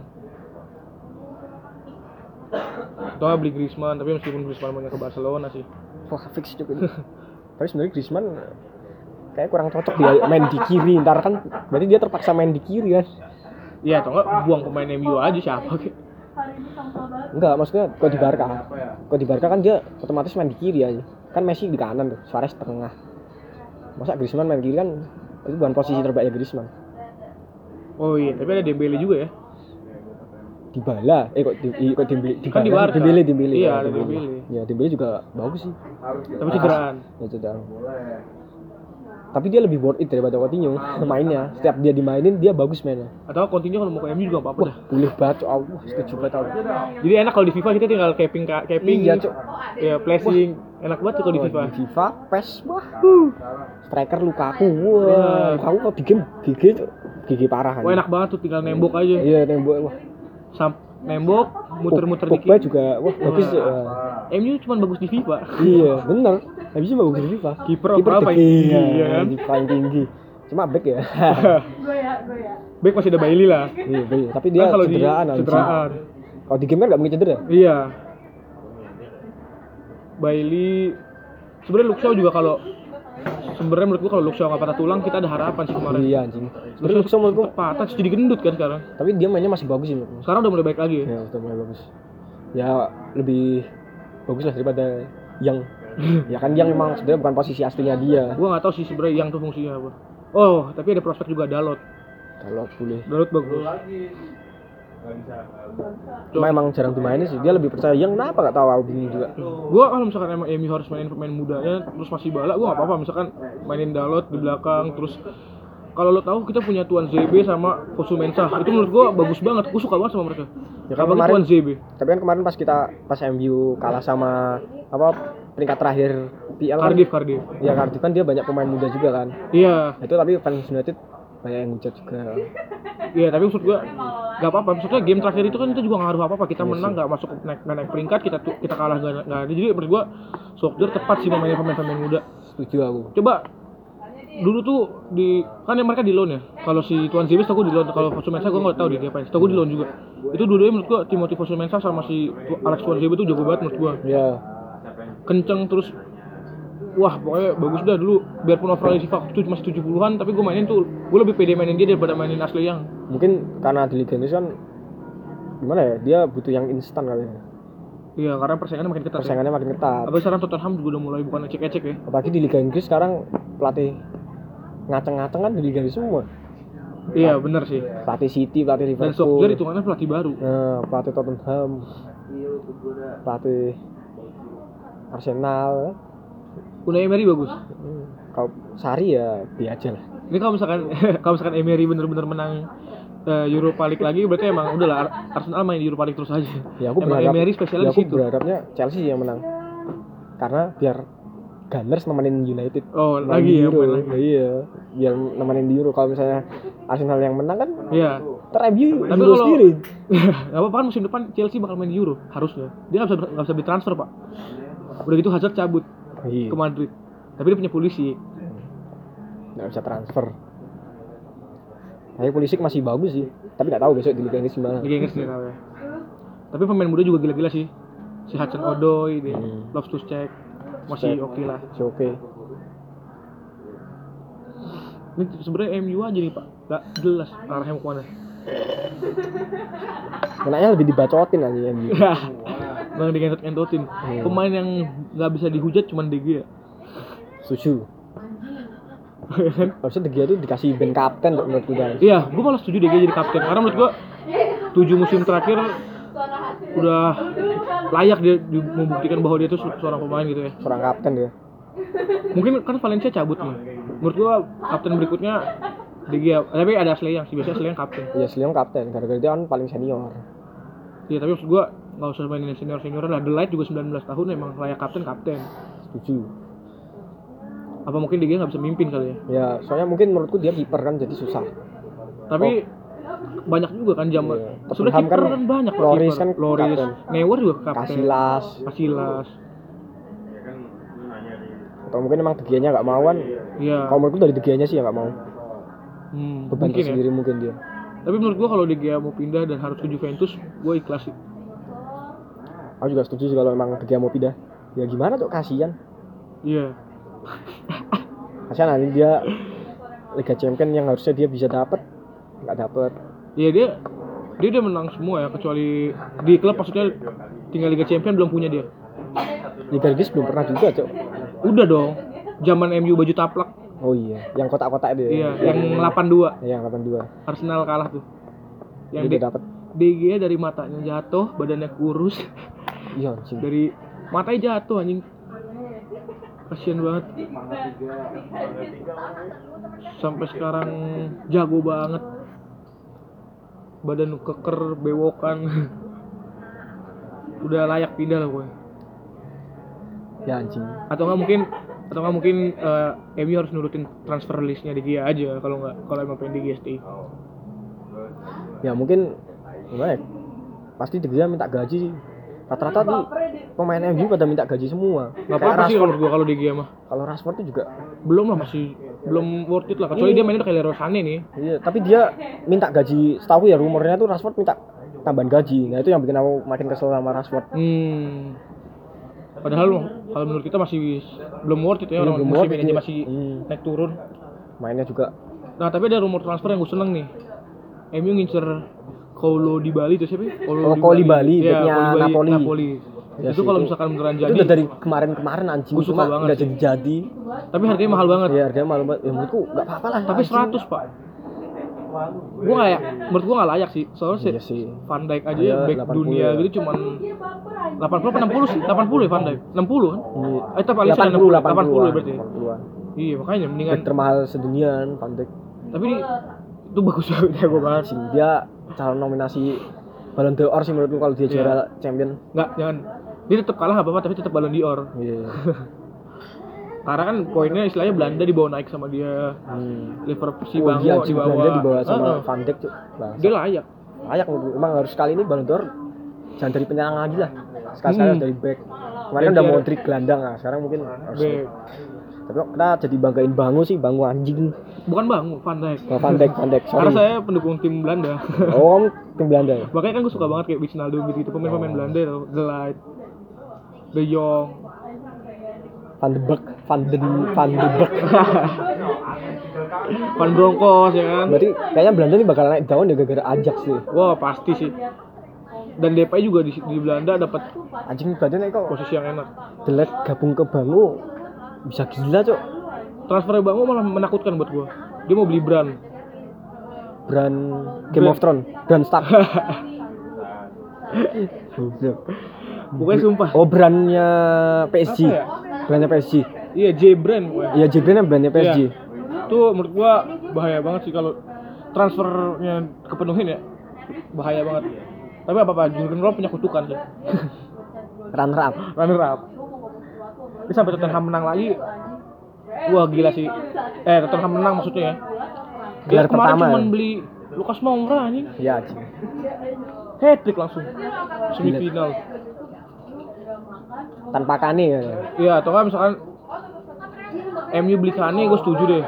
Atau nggak beli Griezmann, tapi meskipun Griezmann mau ke Barcelona sih. wah fix juga ini tapi sebenarnya Griezmann kayak kurang cocok dia main di kiri ntar kan berarti dia terpaksa main di kiri kan Iya, atau nggak buang pemain MU aja siapa kek. enggak maksudnya kalau di Barca. kalau di Barca kan dia otomatis main di kiri aja. Kan Messi di kanan tuh Suarez tengah. Masa Griezmann main kiri kan itu bukan posisi terbaiknya Griezmann. Oh iya, tapi ada Dembele juga ya. Dybala eh kok di, kok Dembele Kan di Barca. Dembele Dembele. Iya, ya, ada Dembele. ya Dembele juga bagus sih. Tapi cederaan. ya cedera tapi dia lebih worth it daripada Coutinho *laughs* mainnya setiap dia dimainin dia bagus mainnya Atau Coutinho kalau mau ke MU juga apa-apa dah. boleh banget Cok. Allah setuju banget aku. Jadi enak kalau di FIFA kita tinggal caping caping. iya cok Ya, flashing. Enak banget kalau di FIFA. di FIFA PES wah striker Lukaku wah Iya. Lukaku kok di game Cok. GG parah Wah enak banget tuh tinggal nembok aja. iya tembok wah Sam nembok, muter-muter dikit. juga wah bagus. Wah. MU cuma bagus di FIFA. iya bener habis itu bagus di FIFA Kiper apa apa tinggi tinggi, ya, ya kan? di paling tinggi cuma back ya *laughs* Back masih ada Bailey lah. iya iya. tapi dia Kan kalau di cederaan anjing. cederaan. kalau di game kan nggak mungkin cedera Iya. Bailey sebenarnya Luxau juga kalau sebenarnya menurut gua kalau Luxau nggak patah tulang kita ada harapan sih kemarin. iya anjing sebenarnya Luxau menurutku Sempet patah terus jadi gendut kan sekarang. tapi dia mainnya masih bagus sih Sekarang udah mulai baik lagi ya. ya udah mulai bagus ya lebih bagus lah daripada yang *clears throat* ya kan yang memang sebenarnya bukan posisi aslinya dia. Gua nggak tahu sih sebenarnya yang tuh fungsinya apa. Oh, tapi ada prospek juga Dalot. kalau boleh. Dalot bagus. cuma emang jarang dimainin sih. Dia lebih percaya. Yang kenapa gak tahu aku bingung juga? Gua kalau misalkan emang MU harus mainin pemain mudanya terus masih bala, gua nggak apa-apa. Misalkan mainin Dalot di belakang terus kalau lo tahu kita punya Tuan ZB sama Fosu Mensah itu menurut gua bagus banget. Gua suka banget sama mereka. Ya kan apalagi kemarin- Tuan ZB tapi kan kemarin pas kita pas MU kalah sama apa peringkat terakhir PL kan. Cardiff Cardiff. Ya Cardiff kan dia banyak pemain muda juga kan. Iya. Itu tapi fans United banyak yang hujat juga iya tapi maksud gua nggak apa-apa. Maksudnya game terakhir itu kan kita juga ngaruh apa-apa. Kita Iya menang nggak masuk naik naik peringkat kita kita kalah nggak ada. Jadi menurut gua Solskjaer tepat sih memainin pemain-pemain muda. Setuju aku. Coba dulu tuh di kan yang mereka di loan ya. Kalau si Tuan Zibis tau gue di loan. Kalau Fosu Mensah gue nggak tahu dia diapain tau gue di loan juga. Itu dua-duanya menurut gue Timothy Fosu Mensah sama si Alex Tuan Zibis tuh jago banget menurut gue ya kenceng terus wah pokoknya bagus dah dulu. Biarpun overall di FIFA tuh masih 70-an tapi gue mainin tuh gue lebih pede mainin dia daripada mainin Ashley Young. Mungkin karena di Liga kan gimana ya dia butuh yang instan kali ya. Iya karena persaingannya makin ketat ya. persaingannya makin ketat. Tapi sekarang Tottenham juga udah mulai bukan ecek-ecek ya. Apalagi di Liga Inggris sekarang pelatih ngaceng-ngaceng kan di Liga Inggris semua. Iya bener sih. Pelatih City pelatih dan Liverpool. Solskjaer hitungannya pelatih baru. Nah, pelatih Tottenham. Pelatih Arsenal. Unai Emery bagus. Hmm, kalau Sari ya biasa aja lah. Ini kalau misalkan *laughs* kalau misalkan Emery bener-bener menang eh, Europa League lagi berarti emang udahlah Ar- Arsenal main di Europa League terus aja. Ya aku emang berharap Emery spesialnya ya di aku situ. berharapnya Chelsea yang menang. Karena biar Gunners nemenin United. Oh, lagi di ya Euro. main lagi. Iya, biar nemenin di Euro. Kalau misalnya Arsenal yang menang kan Iya. ter-MU Tapi Euro kalau- sendiri. *laughs* Gak apa-apa kan musim depan Chelsea bakal main di Euro harusnya. Dia nggak bisa nggak bisa ditransfer pak. Udah gitu Hazard cabut Iya. ke Madrid. Tapi dia punya polisi. Nggak bisa transfer. Tapi Pulisic masih bagus sih. Tapi nggak tahu besok di Liga Inggris gimana. Liga Inggris tahu ya. Tapi pemain muda juga gila-gila sih. Si Hudson Odoi, Hmm. Loftus Cheek masih oke lah. Masih oke. Ini sebenarnya MU aja nih pak, gak jelas arahnya mau ke mana. Kenanya lebih dibacotin aja MU. Bang *laughs* digentot-gentotin. Hmm. Pemain yang nggak bisa dihujat cuman De Gea. Setuju. *laughs* Harusnya De Gea tuh dikasih band kapten kok menurut gue guys. Iya, gue malah setuju De Gea jadi kapten karena menurut gue tujuh musim terakhir udah layak dia di- membuktikan bahwa dia se- seorang pemain gitu ya. Seorang kapten dia. Mungkin kan Valencia cabut nih. Menurut gue kapten berikutnya Gea. Tapi ada Sleyang sih, biasanya Sleyang kapten. Iya, Sliong kapten. Gara-gara dia kan paling senior. Iya, tapi maksud gue nggak usah mainin senior senior lah. The Light juga 19 tahun emang layak kapten kapten. Setuju. Apa mungkin Gea nggak bisa mimpin kali ya? Ya, soalnya mungkin menurutku dia kiper kan jadi susah. Tapi banyak juga kan jam. Iya. sudah Tottenham kiper kan kan, banyak Loris kan Loris. Neuer juga kapten Casillas Casillas atau mungkin emang De Gea-nya nggak mau kan. iya Kalau menurutku dari De Gea-nya sih ya nggak mau. hmm, Beban mungkin ya sendiri mungkin dia. tapi menurut gua kalau De Gea mau pindah dan harus ke Juventus gua ikhlas sih Aku juga setuju sih kalau emang De Gea mau pindah. Ya gimana tuh kasihan. iya Kasihan nanti dia Liga Champion yang harusnya dia bisa dapat nggak dapat. iya dia dia udah menang semua ya kecuali di klub maksudnya tinggal Liga Champion belum punya dia Liga Inggris belum pernah juga, Cok. udah dong zaman MU baju taplak Oh iya, yang kotak-kotak dia. iya yang 82 yang 82. Arsenal kalah tuh yang Dia dapat. De Gea dari matanya jatuh badannya kurus Iya, anjing. dari matanya jatuh anjing kasian banget sampai sekarang jago banget badan keker bewokan udah layak pindah lah gue Ya anjing. atau nggak mungkin atau nggak mungkin eh, MU harus nurutin transfer listnya di Gia aja kalau nggak kalau emang pengen di stay Ya mungkin gimana ya? Pasti De Gea minta gaji. Rata-rata tuh pemain MU pada minta gaji semua. Kayak apa-apa sih kalau gue kalau di Gia mah Kalau Rashford tuh juga belum lah masih belum worth it lah kecuali dia mainnya kayak Leroy Sané nih Iya, tapi dia minta gaji. Setahu ya rumornya tuh Rashford minta tambahan gaji. Nah itu yang bikin aku makin kesel sama Rashford. Hmm. Padahal kalau menurut kita masih belum worth it ya Iya, orang belum musim ini iya. masih Hmm. naik turun. Mainnya juga. Nah tapi ada rumor transfer yang gue seneng nih. MU ngincer Kaulo di Bali itu siapa? ya? Oh, Koulibaly, Iya, backnya Koulibaly, Napoli. Napoli. Ya itu sih, kalau itu- misalkan beneran Itu jadi, udah dari kemarin-kemarin anjing. Gua suka Cuma banget sih. jadi-jadi. tapi harganya mahal banget. Ya harganya malu banget. Ya menurutku nggak apa-apa lah. Tapi anjing. 100 pak. Gue nggak ya, menurut gue nggak layak sih. Soalnya Iya sih sih. Van Dijk aja Iya, back 80 dunia ya. gitu cuman 80 apa 60 sih? 80 ya Van Dijk? 60 kan? Iya. Eh, tetap Alisson 80 80, 80 80 berarti. 80-an. Iya makanya mendingan Back termahal sedunia Van Dijk. tapi ini itu bagus banget ya gue banget Anjing, dia calon nominasi Ballon d'Or sih menurutku kalau dia Iya. juara champion. nggak jangan dia tetap kalah apa-apa tapi tetap Ballon d'Or Iya. *laughs* karena kan poinnya istilahnya Belanda dibawa naik sama dia Hmm. Liverpool si Oh Bango iya, dibawa Belanda dibawa sama Heeh. Van Dijk dia layak Layak menurutku. Emang harus kali ini Ballon d'Or jangan dari penyerang lagi lah. Sekali-sekali Hmm. dari back. Kemarin Dan udah dia- Modric gelandang lah, sekarang mungkin harus Back. Tapi kok kita jadi banggain Bangu sih, Bangu anjing. bukan Bango Van Dijk. Oh, Van Dijk, Van Dijk, karena saya pendukung tim Belanda. Oh, kamu tim Belanda ya? makanya kan gue suka banget kayak Wijnaldum gitu, gitu pemain-pemain Belanda tuh The Light De Jong. Van de Beek, Van den Van de Beek. *laughs* Van Bronckhorst ya kan? Berarti kayaknya Belanda nih bakal naik daun ya gara-gara Ajax sih. wah pasti sih. Dan DPI juga di, di Belanda dapat Anjing Belanda nih kok posisi yang enak. jelek gabung ke Bangu bisa gila cok. transfer Bango malah menakutkan buat gue dia mau beli brand Brand Game Brand. of Thrones, Brand Stark. *laughs* Goblok. Pokoknya sumpah. Oh brandnya PSG. Apa ya? Brandnya PSG. Iya, J brand gue. Iya J brandnya brandnya PSG. itu menurut gua bahaya banget sih kalau transfernya kepenuhin ya bahaya banget tapi apa apa Jurgen Klopp punya kutukan sih runner up runner up ini sampai Tottenham menang lagi. Wah gila sih. Eh Tottenham menang maksudnya ya. Dia Gelar kemarin pertama cuma ya? beli Lukas Moura anjing. Ya hat trick langsung. Semifinal. Tanpa Kane ya. Iya atau kan misalkan MU beli Kane gue setuju deh.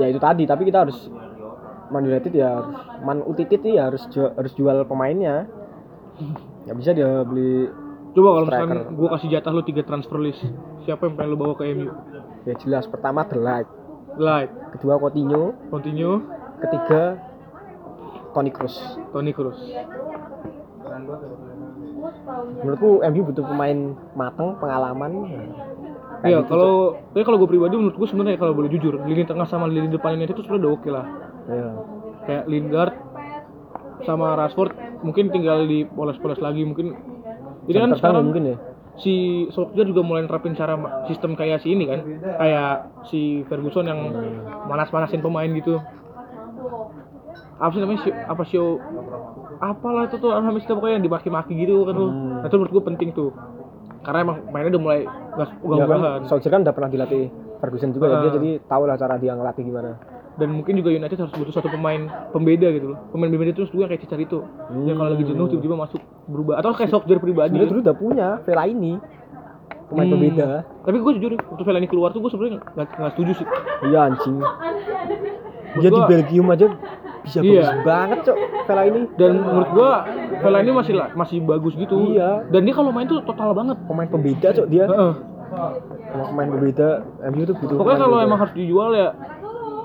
Ya itu tadi tapi kita harus Man United ya harus Man United ya harus jual, harus jual pemainnya. Nggak bisa dia beli coba kalau misalkan gue kasih jatah lu tiga transfer list siapa yang pengen lu bawa ke MU ya jelas pertama The Light Light kedua Coutinho continue ketiga Toni Kroos Toni Kroos menurutku MU butuh pemain mateng pengalaman Iya, gitu, kalau tapi kalau gue pribadi menurut gue sebenarnya kalau boleh jujur, lini tengah sama lini depan ini itu sebenarnya udah oke lah. Cok. Iya. Kayak Lingard sama Rashford mungkin tinggal dipoles-poles lagi mungkin. Jadi kan sekarang mungkin ya si Solskjaer juga mulai nerapin cara sistem kayak si ini kan, kayak si Ferguson yang manas-manasin pemain gitu. Apa sih namanya? Si- apa show? Apalah itu tuh Alhamdulillah pokoknya yang dimaki-maki gitu kan tuh. Hmm. Nah, itu menurut gue penting tuh. Karena emang mainnya udah mulai gas Ya ugal-ugalan. kan, Solskjaer kan udah pernah dilatih Ferguson juga ya dia jadi tahu lah cara dia ngelatih gimana dan mungkin juga United harus butuh satu pemain pembeda gitu loh. Pemain pembeda terus juga kayak Cicarito Hmm. yang kalau lagi jenuh tiba-tiba masuk berubah. Atau kayak Solskjaer pribadi. Dia dulu udah punya Vela ini pemain Hmm. pembeda. Tapi gue jujur waktu Fellaini keluar tuh gue sebenarnya nggak setuju sih. Iya anjing. Dia di Belgium aja bisa Iya. bagus banget cok Vela ini dan menurut gue Fellaini masih la- masih bagus gitu. Iya. dan dia kalau main tuh total banget. Pemain pembeda cok dia. Heeh. Emang pemain pembeda MU tuh butuh pokoknya kalau emang harus dijual ya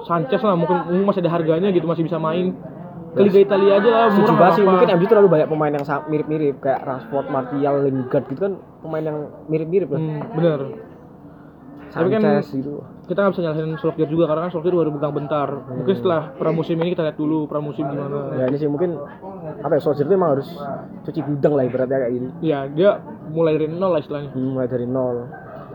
Sanchez lah mungkin, mungkin masih ada harganya gitu masih bisa main. Ke Liga Italia aja lah murah banget sih mungkin MU terlalu banyak pemain yang mirip-mirip kayak Rashford, Martial, Lingard gitu kan pemain yang mirip-mirip lah. Hmm, bener. Tapi kan- Sanchez gitu. kita nggak bisa nyalahin Solskjaer juga karena kan Solskjaer baru pegang bentar. Mungkin setelah pramusim ini kita lihat dulu pramusim gimana. ya ini sih mungkin apa ya Solskjaer itu emang harus cuci gudang lah ibaratnya kayak gini. Ya dia mulai dari nol lah istilahnya. Hmm, mulai dari nol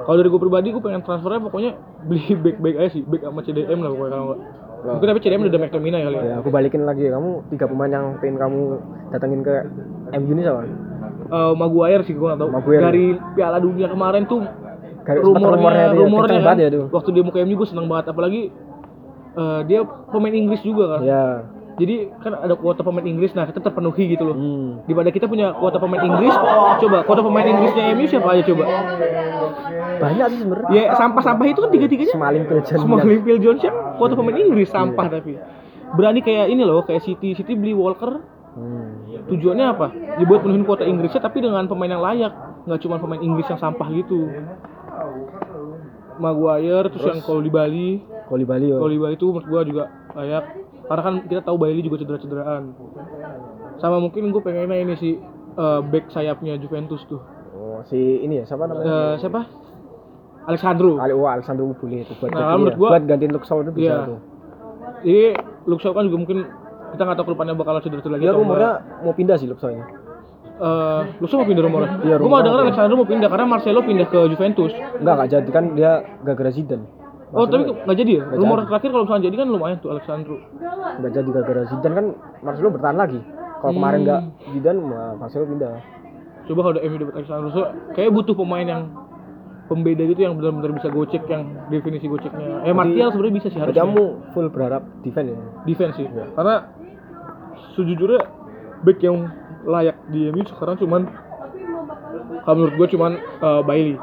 kalau dari gue pribadi gue pengen transfernya pokoknya beli *laughs* back back aja sih back sama CDM lah pokoknya kalau nggak. Mungkin tapi CDM udah McTominay kali ya ya aku balikin lagi. Kamu tiga pemain yang pengen kamu datengin ke MU ini sama Eh, Maguire sih gue nggak tahu. Maguire. dari Piala Dunia kemarin tuh sempet rumornya rumornya ya, rumornya kan, ya tuh. waktu dia mau ke MU gue seneng banget. Apalagi eh, dia pemain Inggris juga kan. Ya jadi kan ada kuota pemain Inggris nah kita terpenuhi gitu loh. Hmm. daripada kita punya kuota pemain Inggris coba kuota pemain Inggrisnya MU siapa aja coba? Banyak sih sebenarnya. Ya sampah-sampah itu kan tiga-tiganya. Semaling Piljan semua Phil Johnson kuota pemain Inggris sampah tapi. Berani kayak ini loh kayak City City beli Walker. Hmm. tujuannya apa? Ya buat penuhin kuota Inggrisnya tapi dengan pemain yang layak. Nggak cuma pemain Inggris yang sampah gitu. Maguire terus, yang kalau di Bali Koli Bali ya. kalau di Bali itu menurut gua juga layak karena kan kita tahu Bailey juga cedera-cederaan. Sama mungkin gue pengennya ini sih eh, back sayapnya Juventus tuh. Oh si ini ya siapa namanya? Eh, siapa? Alexandro Ali Wah Alessandro Ubule itu buat Nah, gantiin ya. gua- buat gantiin Luxor itu bisa Iya. tuh. Jadi kan juga mungkin kita nggak tahu ke depannya bakal cedera-cedera lagi atau rumornya mau pindah sih Luxor ini. Eh, Luke Shaw mau pindah rumornya. Iya, Gue mau denger Alexandro mau pindah karena Marcelo pindah ke Juventus. enggak enggak jadi kan dia gara-gara Zidane Oh, tapi nggak jadi ya? Nggak Rumor jadi. terakhir kalau misalnya jadi kan lumayan tuh Alexandro. enggak jadi gara-gara Zidane kan Marcelo bertahan lagi kalau kemarin Hmm. enggak Zidane mah Marcelo pindah Coba kalau ada MU dapat Alexandro, so, kayak butuh pemain yang pembeda gitu yang benar-benar bisa gocek yang definisi goceknya. Eh Martial sebenarnya bisa sih harusnya. kamu full berharap defense ya defense sih. Karena sejujurnya back yang layak di MU sekarang cuman kalau menurut gue cuman eh, Bailey.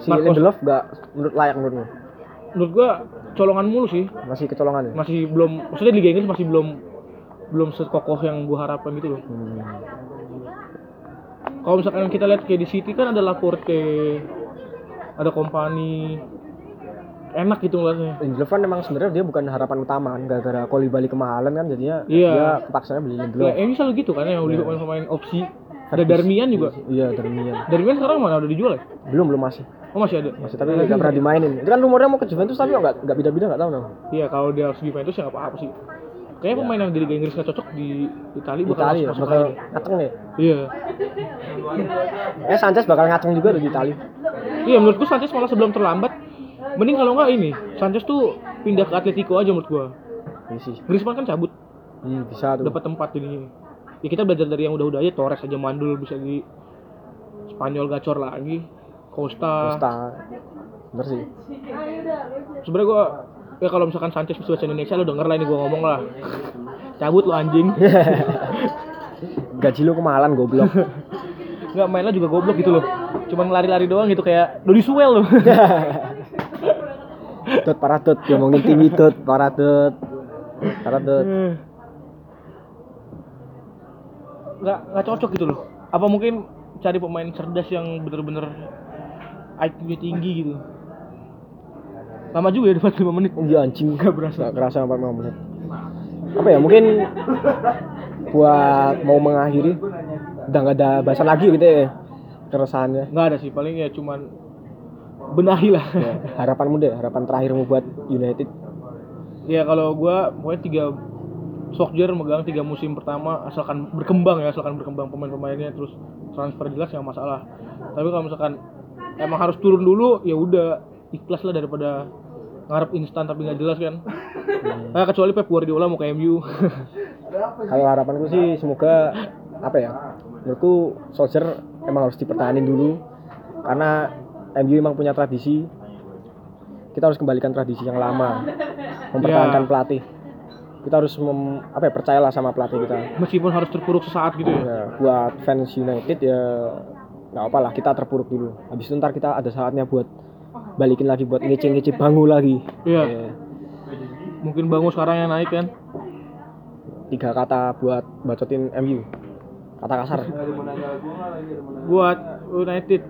si Marcos. Lindelof enggak menurut layak menurutmu Menurut gue colongan mulu sih. masih kecolongan ya masih belum maksudnya Liga Inggris masih belum belum sekokoh yang gua harapkan gitu loh. hmm. Kalau misalkan kita lihat kayak di City kan ada Laporte, ada Kompany, enak gitu ngeliatnya. Lindelof emang sebenarnya dia bukan harapan utama kan gara-gara Koli Bali kemahalan kan jadinya Iya. dia kepaksanya beli Ya, Lindelof ini selalu gitu kan yang beli pemain-pemain opsi. Ada Darmian juga. iya Darmian Darmian sekarang mana udah dijual ya? belum belum masih Oh masih ada. masih tapi nggak pernah dimainin itu kan rumornya mau ke Juventus tapi nggak nggak bida-bida nggak tahu nah Iya kalau dia harus di Juventus ya nggak apa-apa sih. Kayaknya pemain yang di Liga Inggris nggak cocok di Italia bakal Itali ya masuk, bakal ngaceng nih Iya. eh Sanchez bakal ngaceng juga tuh di Itali Iya menurut gua Sanchez malah sebelum terlambat mending kalau nggak ini Sanchez tuh pindah ke Atletico aja menurut gua Ini sih. Griezmann kan cabut Hmm, bisa tuh. dapat tempat jadinya ya kita belajar dari yang udah-udah aja Torres aja mandul bisa di Spanyol gacor lagi Costa, Costa. Bener sih. sebenarnya gua ya kalau misalkan Sanchez bisa bahasa Indonesia lo denger lah ini gua ngomong lah cabut lo anjing *laughs* Gaji lu kemahalan goblok. nggak mainnya juga goblok gitu loh cuman lari-lari doang gitu kayak Dodi Suel loh *laughs* tut parah tut ngomongin tim tut parah tut. Parah tut. Nggak nggak cocok gitu loh apa mungkin cari pemain cerdas yang bener-bener IQ-nya tinggi gitu lama juga ya dapat 5 menit iya anjing nggak berasa Gak kerasa 45 menit. Apa ya mungkin buat mau mengakhiri udah nggak ada bahasan lagi gitu ya keresahannya. nggak ada sih paling ya cuman benahi lah Ya, harapanmu deh, harapan terakhirmu buat United. ya kalau gua pokoknya tiga Solskjaer megang tiga musim pertama asalkan berkembang ya asalkan berkembang pemain-pemainnya terus transfer jelas nggak masalah tapi kalau misalkan emang harus turun dulu ya udah ikhlas lah daripada ngarep instan tapi nggak jelas kan nah, kecuali Pep Guardiola mau ke MU Kalau harapanku sih semoga apa ya? Menurutku Solskjaer emang harus dipertahanin dulu karena MU emang punya tradisi. Kita harus kembalikan tradisi yang lama, mempertahankan Ya. pelatih. Kita harus mem, apa ya, percayalah sama pelatih kita. meskipun harus terpuruk sesaat gitu ya Ya, buat fans United ya nggak apa lah kita terpuruk dulu. Habis itu ntar kita ada saatnya buat balikin lagi buat ngece-ngece bangu lagi. Iya. Ya, mungkin bangun sekarang yang naik kan tiga kata buat bacotin MU. Kata kasar. buat United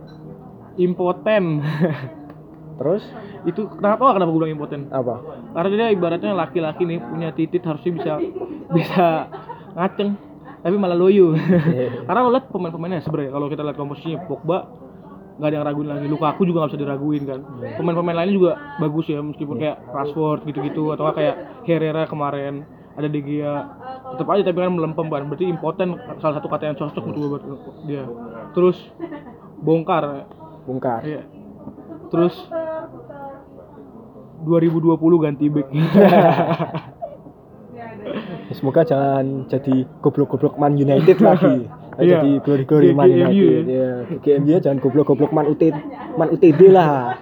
impoten *laughs* Terus? Itu kenapa oh, kenapa gue bilang impoten apa? karena dia ibaratnya laki-laki nih punya titit harusnya bisa *laughs* bisa ngaceng tapi malah loyo. *laughs* Karena lo lihat pemain-pemainnya sebenarnya kalau kita lihat komposisinya Pogba nggak ada yang raguin lagi. Lukaku juga nggak bisa diraguin kan. Pemain-pemain lainnya juga bagus ya meskipun kayak Rashford gitu-gitu atau kayak Herrera kemarin ada De Gea. Tetap aja tapi kan melempem kan berarti impoten salah satu kata yang cocok untuk buat dia. Terus bongkar. Bongkar. Iya. Terus 2020 ganti back. *laughs* Semoga jangan jadi goblok-goblok Man United lagi. *laughs* Iya. jadi glory-glory Man United. Ya, GGMU jangan goblok-goblok Man UTD, Man UTD lah.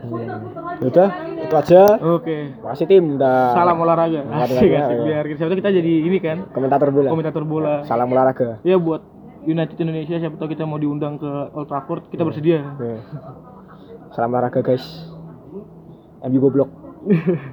Hmm. Udah, itu aja. Oke. Makasih tim udah Salam olahraga. Asik, asik. ya. Biar kita kita jadi ini kan komentator bola. komentator bola. Salam olahraga. Ya buat United Indonesia siapa tahu kita mau diundang ke Old Trafford kita bersedia. Ya. Salam olahraga guys. MU goblok. *laughs*